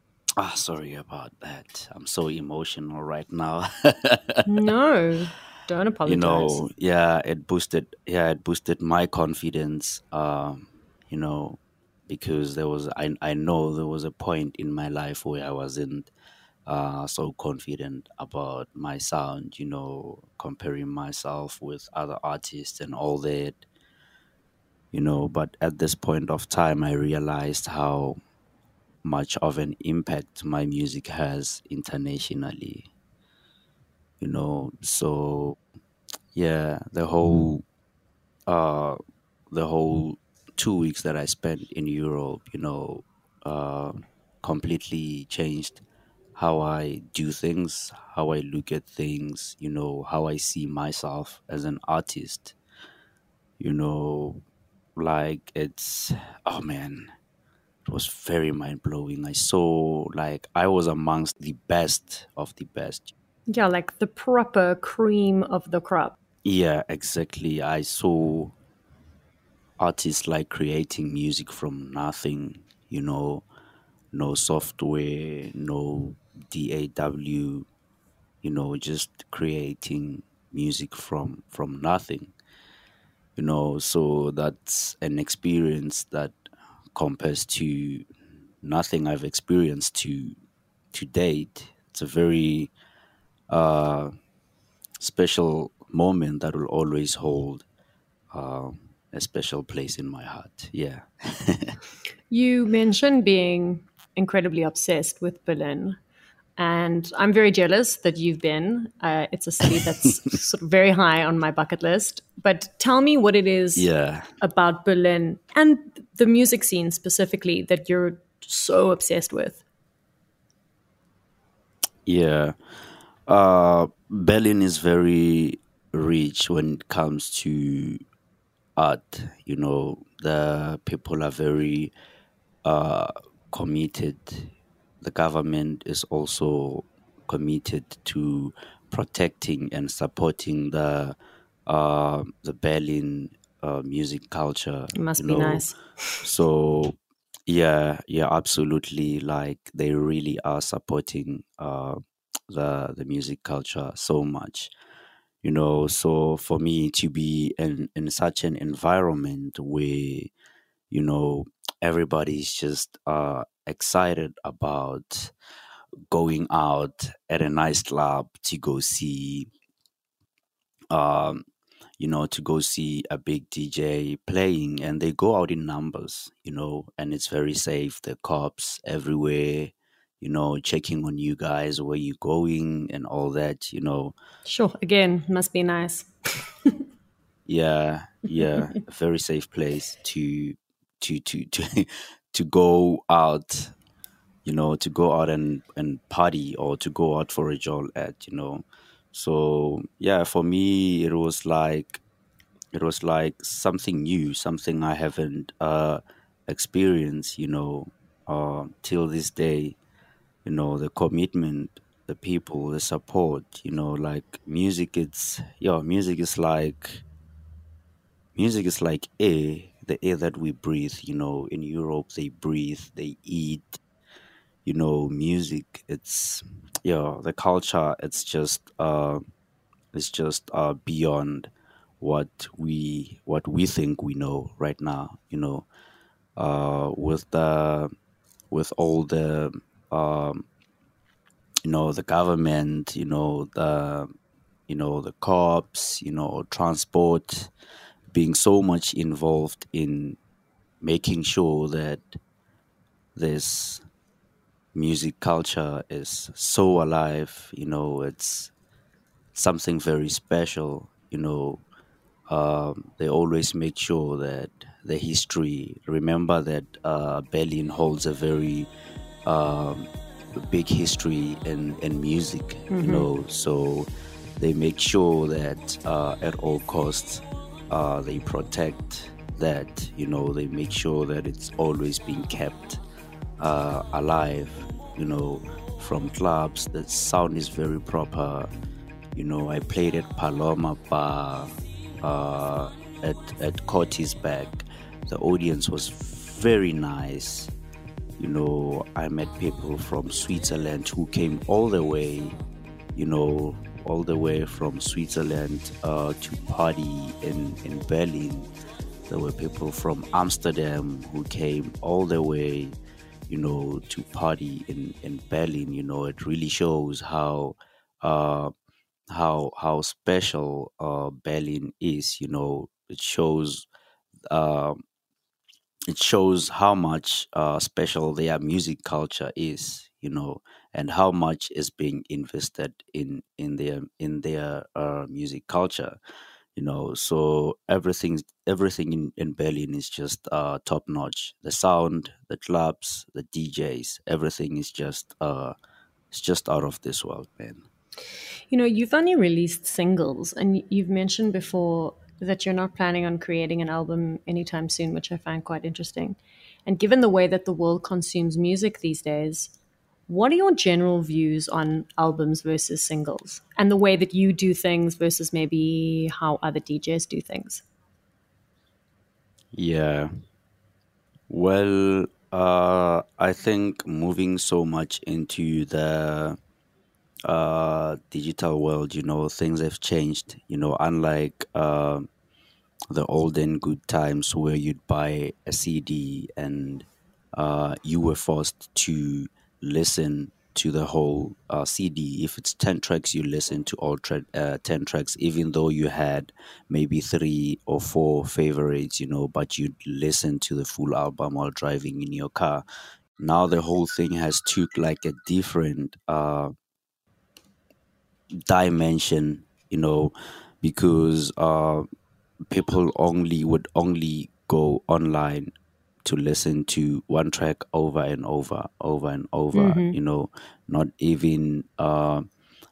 ah sorry about that i'm so emotional right now No. Don't apologize. You know, yeah, it boosted. Yeah, it boosted my confidence. Um, you know, because there was I I know there was a point in my life where I wasn't uh, so confident about my sound. You know, comparing myself with other artists and all that. You know, but at this point of time, I realized how much of an impact my music has internationally. You know, so yeah, the whole uh the whole two weeks that I spent in Europe, you know, uh completely changed how I do things, how I look at things, you know, how I see myself as an artist. You know, like it's oh man, it was very mind blowing. I saw like I was amongst the best of the best. Yeah, like the proper cream of the crop. Yeah, exactly. I saw artists like creating music from nothing, you know, no software, no DAW, you know, just creating music from from nothing. You know, so that's an experience that compares to nothing I've experienced to to date. It's a very uh, special moment that will always hold uh, a special place in my heart. Yeah. You mentioned being incredibly obsessed with Berlin. And I'm very jealous that you've been. Uh, it's a city that's sort of very high on my bucket list. But tell me what it is yeah. about Berlin and the music scene specifically that you're so obsessed with. Yeah. Uh, Berlin is very rich when it comes to art. You know, the people are very uh, committed. The government is also committed to protecting and supporting the uh, the Berlin uh, music culture. It must be know. nice. So yeah, yeah, absolutely. Like they really are supporting uh, the the music culture so much. You know, so for me to be in in such an environment where you know everybody's just uh excited about going out at a nice club to go see um you know to go see a big DJ playing and they go out in numbers you know and it's very safe the cops everywhere you know checking on you guys where you going and all that you know Sure, again, must be nice. yeah yeah a very safe place to to to to to go out you know to go out and and party or to go out for a jolt at you know. So yeah for me it was like it was like something new something i haven't uh experienced you know uh till this day. You know the commitment the people the support you know like music it's yeah music is like music is like air the air that we breathe you know in europe they breathe they eat you know music it's yeah the culture it's just uh it's just uh beyond what we what we think we know right now you know. Uh with the with all the um you know the government you know the you know the cops you know transport being so much involved in making sure that this music culture is so alive you know it's something very special you know. Um, they always make sure that the history remember that uh, berlin holds a very um, big history in, in music you know. So they make sure that uh, at all costs uh, they protect that you know they make sure that it's always being kept uh, alive you know from clubs. The sound is very proper. You know i played at paloma bar uh, at at Corty's back the audience was very nice. You know i met people from switzerland who came all the way you know all the way from Switzerland uh, to party in, in Berlin. There were people from Amsterdam who came all the way, you know, to party in, in Berlin. You know, it really shows how uh, how how special uh, Berlin is. You know, it shows uh, it shows how much uh, special their music culture is. You know, and how much is being invested in in their in their uh, music culture you know? So everything everything in, in berlin is just uh, top notch the sound the clubs the djs everything is just uh it's just out of this world man. You know you've only released singles and you've mentioned before that you're not planning on creating an album anytime soon which i find quite interesting. And given the way that the world consumes music these days what are your general views on albums versus singles and the way that you do things versus maybe how other DJs do things? Yeah. Well, uh, I think moving so much into the uh, digital world, you know, things have changed. You know, unlike uh, the olden good times where you'd buy a CD and uh, you were forced to listen to the whole uh, CD. If it's 10 tracks, you listen to all tra- uh, 10 tracks, even though you had maybe three or four favorites, you know, but you'd listen to the full album while driving in your car. Now the whole thing has took like a different uh, dimension, you know, because uh, people only would only go online to listen to one track over and over, over and over. Mm-hmm. You know, not even uh,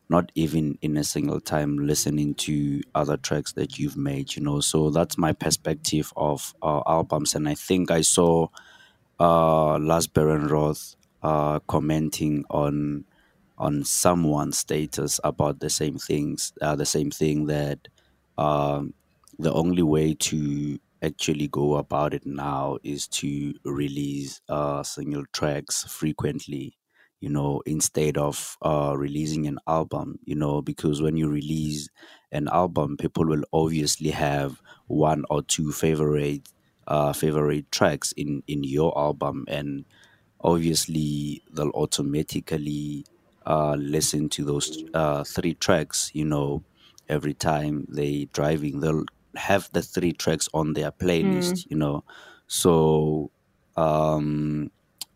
not even in a single time listening to other tracks that you've made. You know, so that's my perspective of uh, albums, and I think I saw uh, Lars Berenroth uh, commenting on on someone's status about the same things, uh, the same thing that um, the only way to actually go about it now is to release uh, single tracks frequently you know instead of uh, releasing an album you know because when you release an album people will obviously have one or two favorite uh, favorite tracks in in your album and obviously they'll automatically uh, listen to those uh, three tracks you know every time they driving. They'll have the three tracks on their playlist, mm. you know. So um,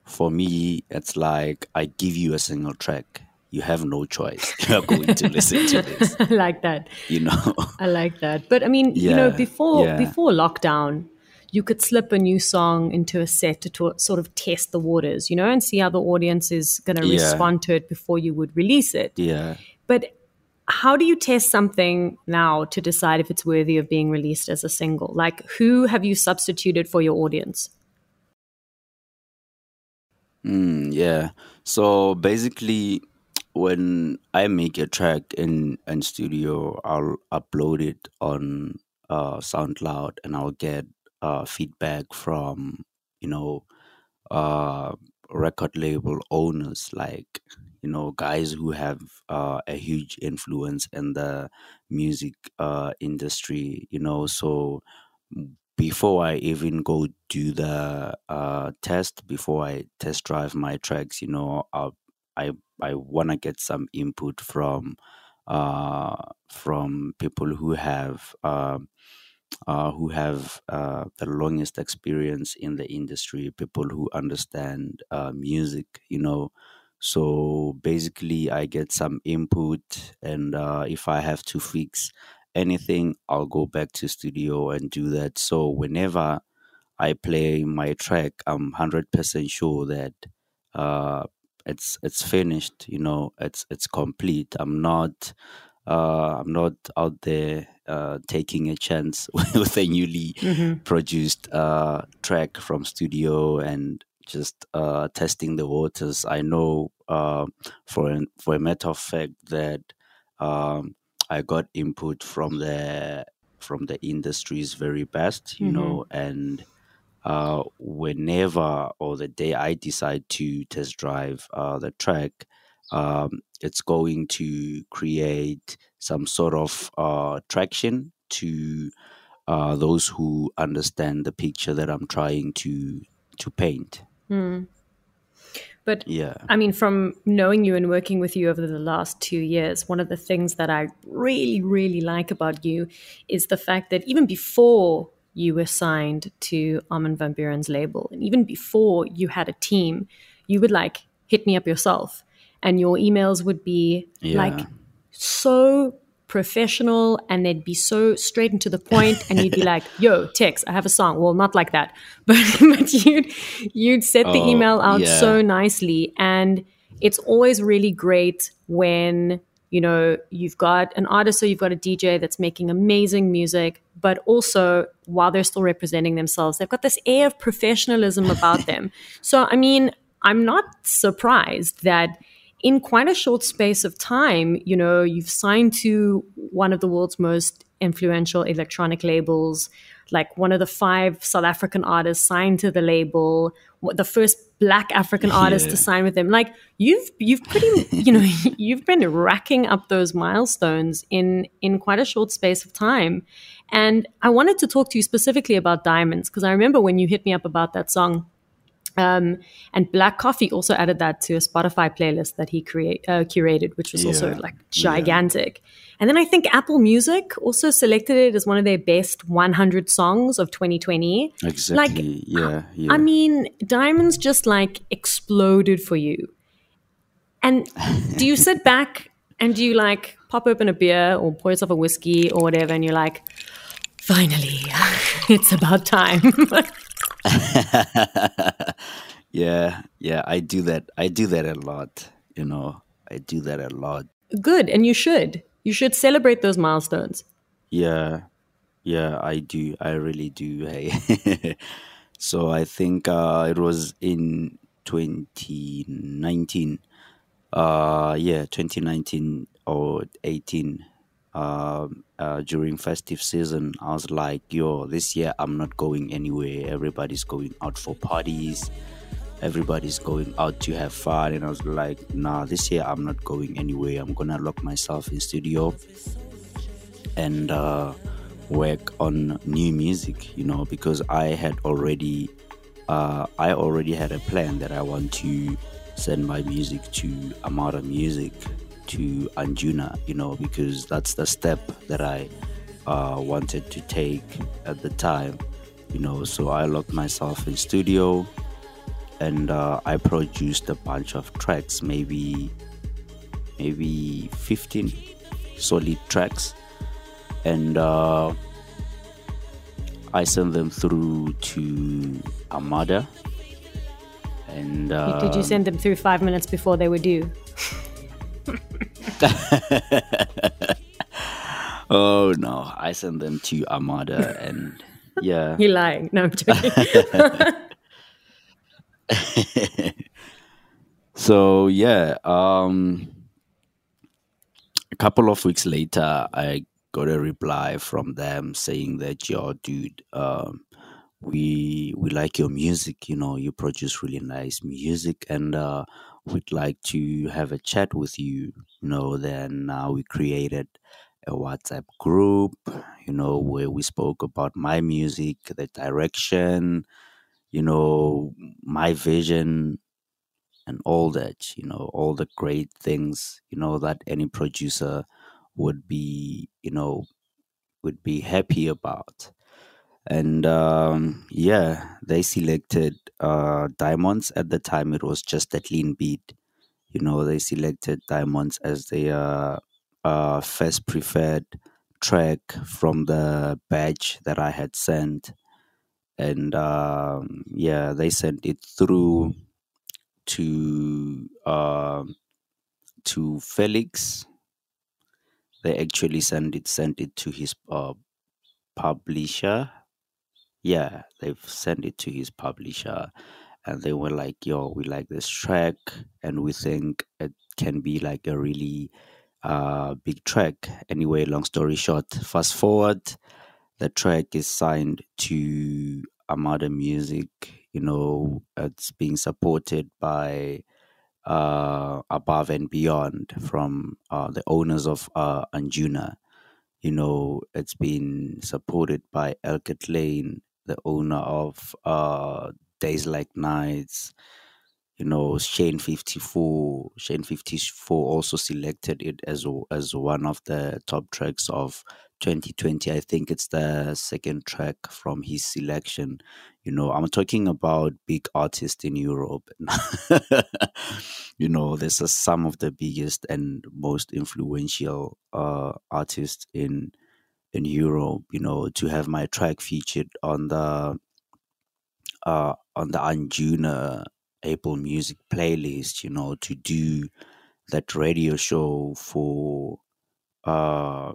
for me, it's like I give you a single track. You have no choice. You are going to listen to this. I like that. You know. I like that. But I mean, yeah, you know, before yeah. before lockdown, you could slip a new song into a set to, to, sort of test the waters, you know, and see how the audience is going to yeah. respond to it before you would release it. Yeah. But how do you test something now to decide if it's worthy of being released as a single? Like, who have you substituted for your audience? Mm, yeah. So basically, when I make a track in in studio, I'll upload it on uh, SoundCloud, and I'll get uh, feedback from you know uh, record label owners like you know guys who have uh, a huge influence in the music uh, industry you know so before i even go do the uh, test before i test drive my tracks you know i i, I want to get some input from uh, from people who have um, uh, who have uh, the longest experience in the industry, people who understand uh, music, you know, so basically, I get some input, and uh, if I have to fix anything, I'll go back to studio and do that. So whenever I play my track, I'm hundred percent sure that uh, it's it's finished. You know, it's it's complete. I'm not uh, I'm not out there uh, taking a chance with a newly mm-hmm. produced uh, track from studio and just uh, testing the waters. I know uh, for an, for a matter of fact that um, I got input from the from the industry's very best, you mm-hmm. know, and uh, whenever or the day I decide to test drive uh, the track, um, it's going to create some sort of uh, traction to uh, those who understand the picture that I'm trying to to paint. Hmm. But Yeah. I mean, from knowing you and working with you over the last two years, one of the things that I really, really like about you is the fact that even before you were signed to Armin van Buuren's label, and even before you had a team, you would like hit me up yourself, and your emails would be like so professional and they'd be so straight and to the point and you'd be like yo tex i have a song well not like that but but you'd you'd set the Oh, email out yeah. so nicely and it's always really great when you know you've got an artist or you've got a dj that's making amazing music but also while they're still representing themselves they've got this air of professionalism about them so i mean i'm not surprised that in quite a short space of time, you know, you've signed to one of the world's most influential electronic labels, like one of the five South African artists signed to the label, the first black African artist Yeah. to sign with them. Like you've you've pretty you know, you've been racking up those milestones in in quite a short space of time. And I wanted to talk to you specifically about diamonds because I remember when you hit me up about that song um, and Black Coffee also added that to a Spotify playlist that he create uh, curated, which was also like gigantic. And then I think Apple Music also selected it as one of their best 100 songs of 2020. Exactly. yeah. Yeah. I mean, Diamonds just like exploded for you. And do you sit back and do you like pop open a beer or pour yourself a whiskey or whatever, and you're like, finally, it's about time. yeah. Yeah. I do that. I do that a lot. You know, I do that a lot. Good, and you should. You should celebrate those milestones. Yeah, yeah, I do. I really do. Hey, so I think uh, it was in 2019. Uh, yeah, 2019 or 18. Um, uh, during festive season, I was like, "Yo, this year I'm not going anywhere. Everybody's going out for parties. Everybody's going out to have fun." And I was like, "Nah, this year I'm not going anywhere. I'm gonna lock myself in studio." and uh, work on new music you know because i had already uh, i already had a plan that i want to send my music to Armada Music to anjuna you know because that's the step that i uh, wanted to take at the time you know so i locked myself in studio and uh, i produced a bunch of tracks maybe maybe 15 solid tracks and uh, I sent them through to Armada. And uh, Did you send them through five minutes before they were due? oh no, I sent them to Armada, and yeah, You're lying. No, I'm joking. so yeah, um, a couple of weeks later, I got a reply from them saying that, "Yo, dude, um, we we like your music. You know, you produce really nice music, and uh, we'd like to have a chat with you. You know, then uh, we created a WhatsApp group. You know, where we spoke about my music, the direction, you know, my vision." and all that, you know, all the great things, you know, that any producer would be, you know, would be happy about. And um, yeah, they selected uh, Diamonds. At the time, it was just a clean beat. You know, they selected Diamonds as their uh, first preferred track from the batch that I had sent. And um, yeah, they sent it through to um to Felix. They actually sent it sent it to his uh, publisher. Yeah, they've sent it to his publisher, and they were like, "Yo, we like this track, and we think it can be like a really uh, big track." Anyway, long story short, fast forward, the track is signed to Armada Music. You know, it's being supported by uh, above and beyond from uh, the owners of uh, Anjuna. You know, it's been supported by Eelke Kleijn, the owner of uh, Days Like Nights. You know, Shane 54. Shane 54 also selected it as as one of the top tracks of 2020. I think it's the second track from his selection. You know, I'm talking about big artists in Europe. you know, this is some of the biggest and most influential uh, artists in in Europe. You know, to have my track featured on the uh, on the Anjuna Apple Music playlist. You know, to do that radio show for uh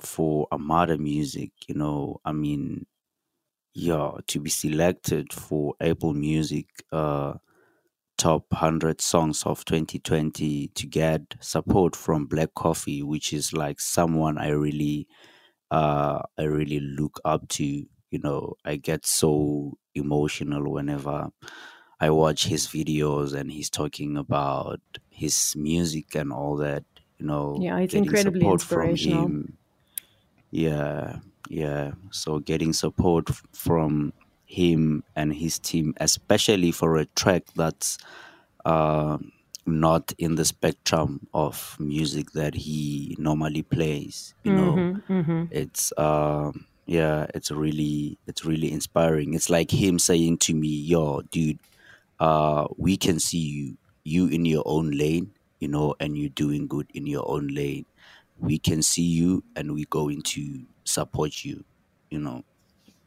for Armada Music, you know, I mean, yeah, to be selected for Apple Music uh, top 100 songs of 2020 to get support from Black Coffee, which is like someone I really, uh, I really look up to. You know, I get so emotional whenever I watch his videos and he's talking about his music and all that. You know, yeah, it's incredibly inspirational. From him yeah, yeah. So getting support f- from him and his team, especially for a track that's uh, not in the spectrum of music that he normally plays. You know, Mm-hmm, mm-hmm. it's uh, yeah, it's really it's really inspiring. It's like him saying to me, "Yo, dude, uh, we can see you you in your own lane, you know, and you're doing good in your own lane." we can see you and we're going to support you you know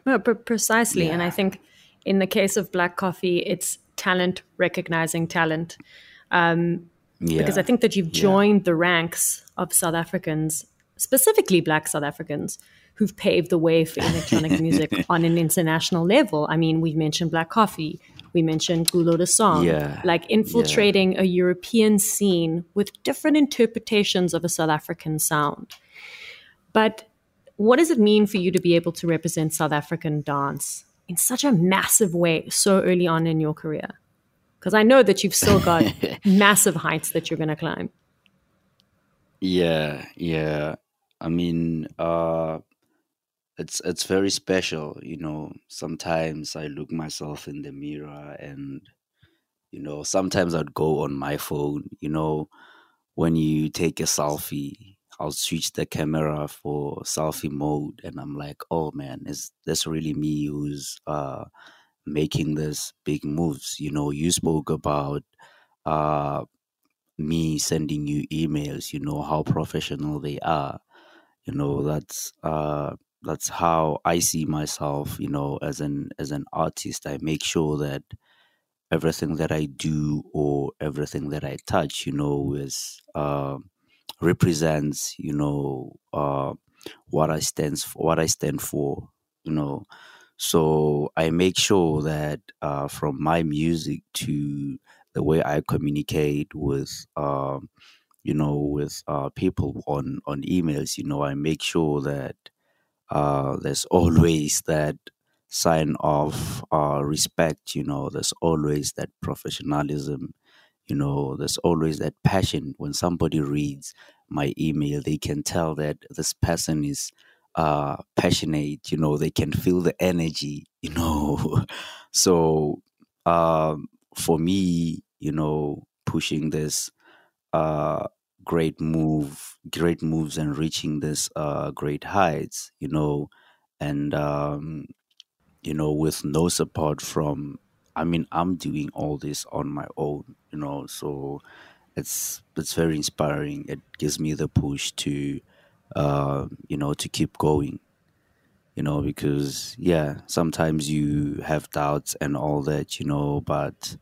No, but precisely. And I think in the case of Black Coffee, it's talent recognizing talent. Um, yeah because I think that you've Yeah. joined the ranks of South Africans, specifically Black South Africans, who've paved the way for electronic music on an international level. I mean, we mentioned Black Coffee, we mentioned Culoe De Song, Yeah. like infiltrating a European scene with different interpretations of a South African sound. But what does it mean for you to be able to represent South African dance in such a massive way so early on in your career? Because I know that you've still got massive heights that you're going to climb. yeah yeah. I mean uh it's it's very special you know. Sometimes i look myself in the mirror and you know sometimes i'd go on my phone you know. When you take a selfie i'll switch the camera for selfie mode and i'm like oh man is this really me who's uh making this big moves you know you spoke about uh me sending you emails you know how professional they are. You know that's uh that's how i see myself you know as an as an artist. I make sure that everything that i do or everything that i touch you know is uh represents you know uh what i stands for what i stand for you know so i make sure that uh from my music to the way i communicate with um you know with uh people on on emails you know i make sure that uh there's always that sign of uh respect you know there's always that professionalism you know there's always that passion. When somebody reads my email they can tell that this person is uh passionate you know they can feel the energy you know. So um for me you know pushing this uh great move great moves and reaching this uh great heights you know and um you know with no support from i mean i'm doing all this on my own you know so it's it's very inspiring. It gives me the push to uh you know to keep going you know because yeah sometimes you have doubts and all that you know but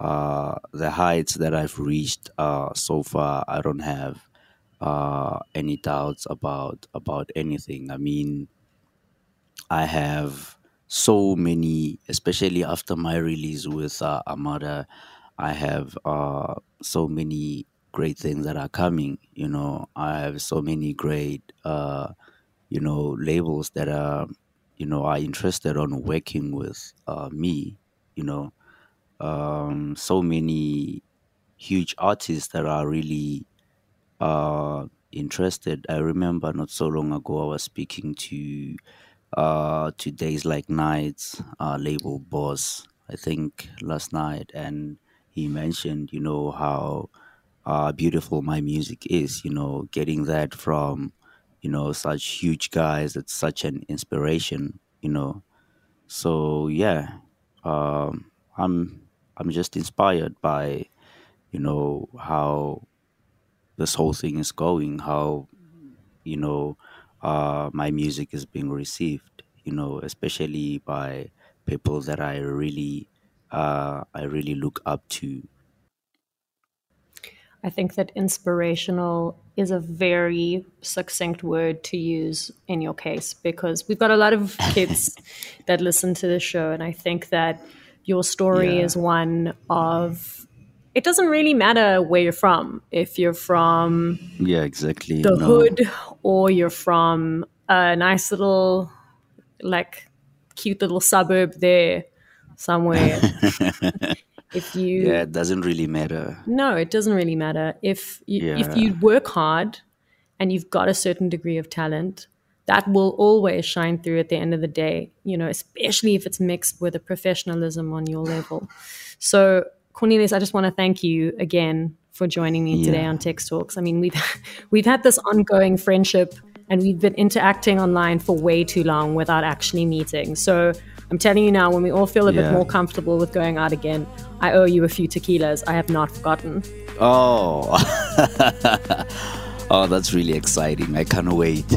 uh the heights that i've reached uh so far i don't have uh any doubts about about anything. I mean I have so many, especially after my release with uh, Armada, I have uh, so many great things that are coming. You know, I have so many great, uh, you know, labels that are, you know, are interested on working with uh, me. You know, um, so many huge artists that are really uh, interested. I remember not so long ago I was speaking to uh, to Days Like Nights uh, label boss, I think last night, and he mentioned, you know, how uh, beautiful my music is. You know, getting that from you know such huge guys. It's such an inspiration. You know, so yeah, um, I'm I'm just inspired by you know how this whole thing is going, how you know uh, my music is being received. You know, especially by people that I really uh, I really look up to. I think that inspirational is a very succinct word to use in your case because we've got a lot of kids that listen to the show, and I think that your story Yeah. is one of it doesn't really matter where you're from. If you're from Yeah, exactly. the No. hood or you're from a nice little, like, cute little suburb there somewhere. if you Yeah, it doesn't really matter. no, it doesn't really matter. If you, if you work hard and you've got a certain degree of talent, that will always shine through at the end of the day, you know, especially if it's mixed with a professionalism on your level. So, Cornelius, I just want to thank you again for joining me today on Tex Talks. I mean, we've we've had this ongoing friendship and we've been interacting online for way too long without actually meeting. So, I'm telling you now, when we all feel a bit more comfortable with going out again, I owe you a few tequilas. I have not forgotten. Oh. oh, that's really exciting. I can't wait.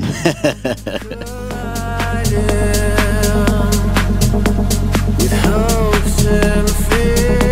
With hopes and fears,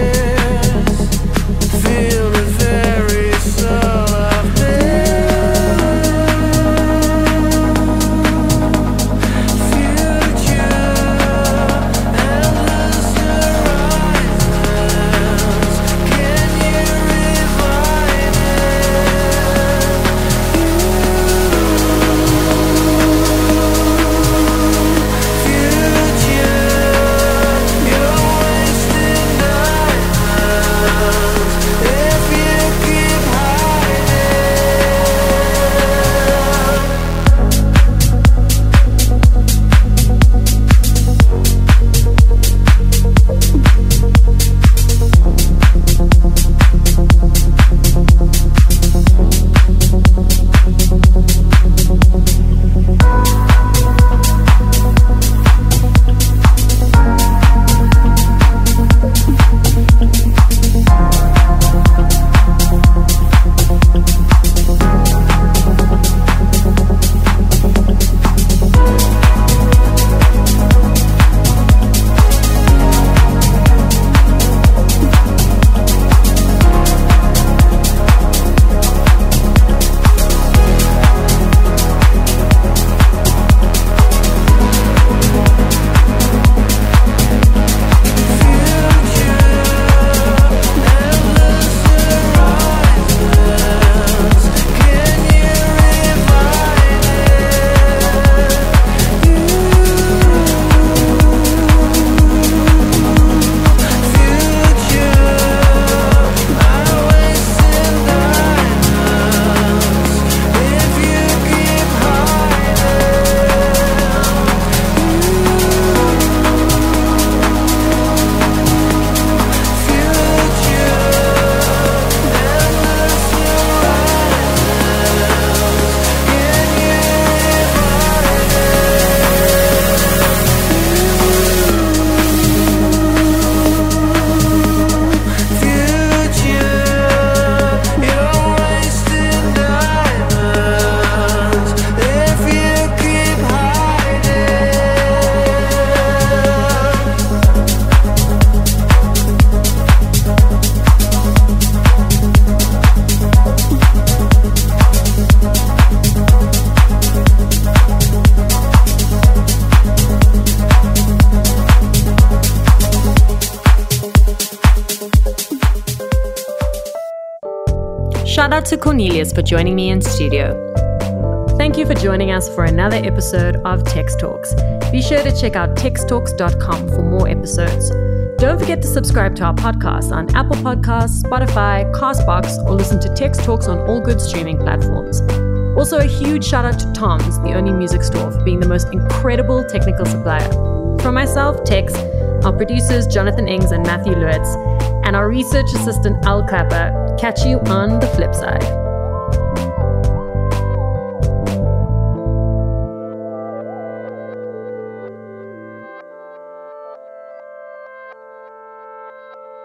Cornelius for joining me in studio. Thank you for joining us for another episode of Tex Talks. Be sure to check out texttalks.com for more episodes. Don't forget to subscribe to our podcast on Apple Podcasts, Spotify, Castbox, or listen to Tex Talks on all good streaming platforms. Also, a huge shout out to Tom's, the only music store, for being the most incredible technical supplier. From myself, Tex, our producers Jonathan Ings and Matthew Lewitz, and our research assistant Al Clapper. Catch you on the flip side.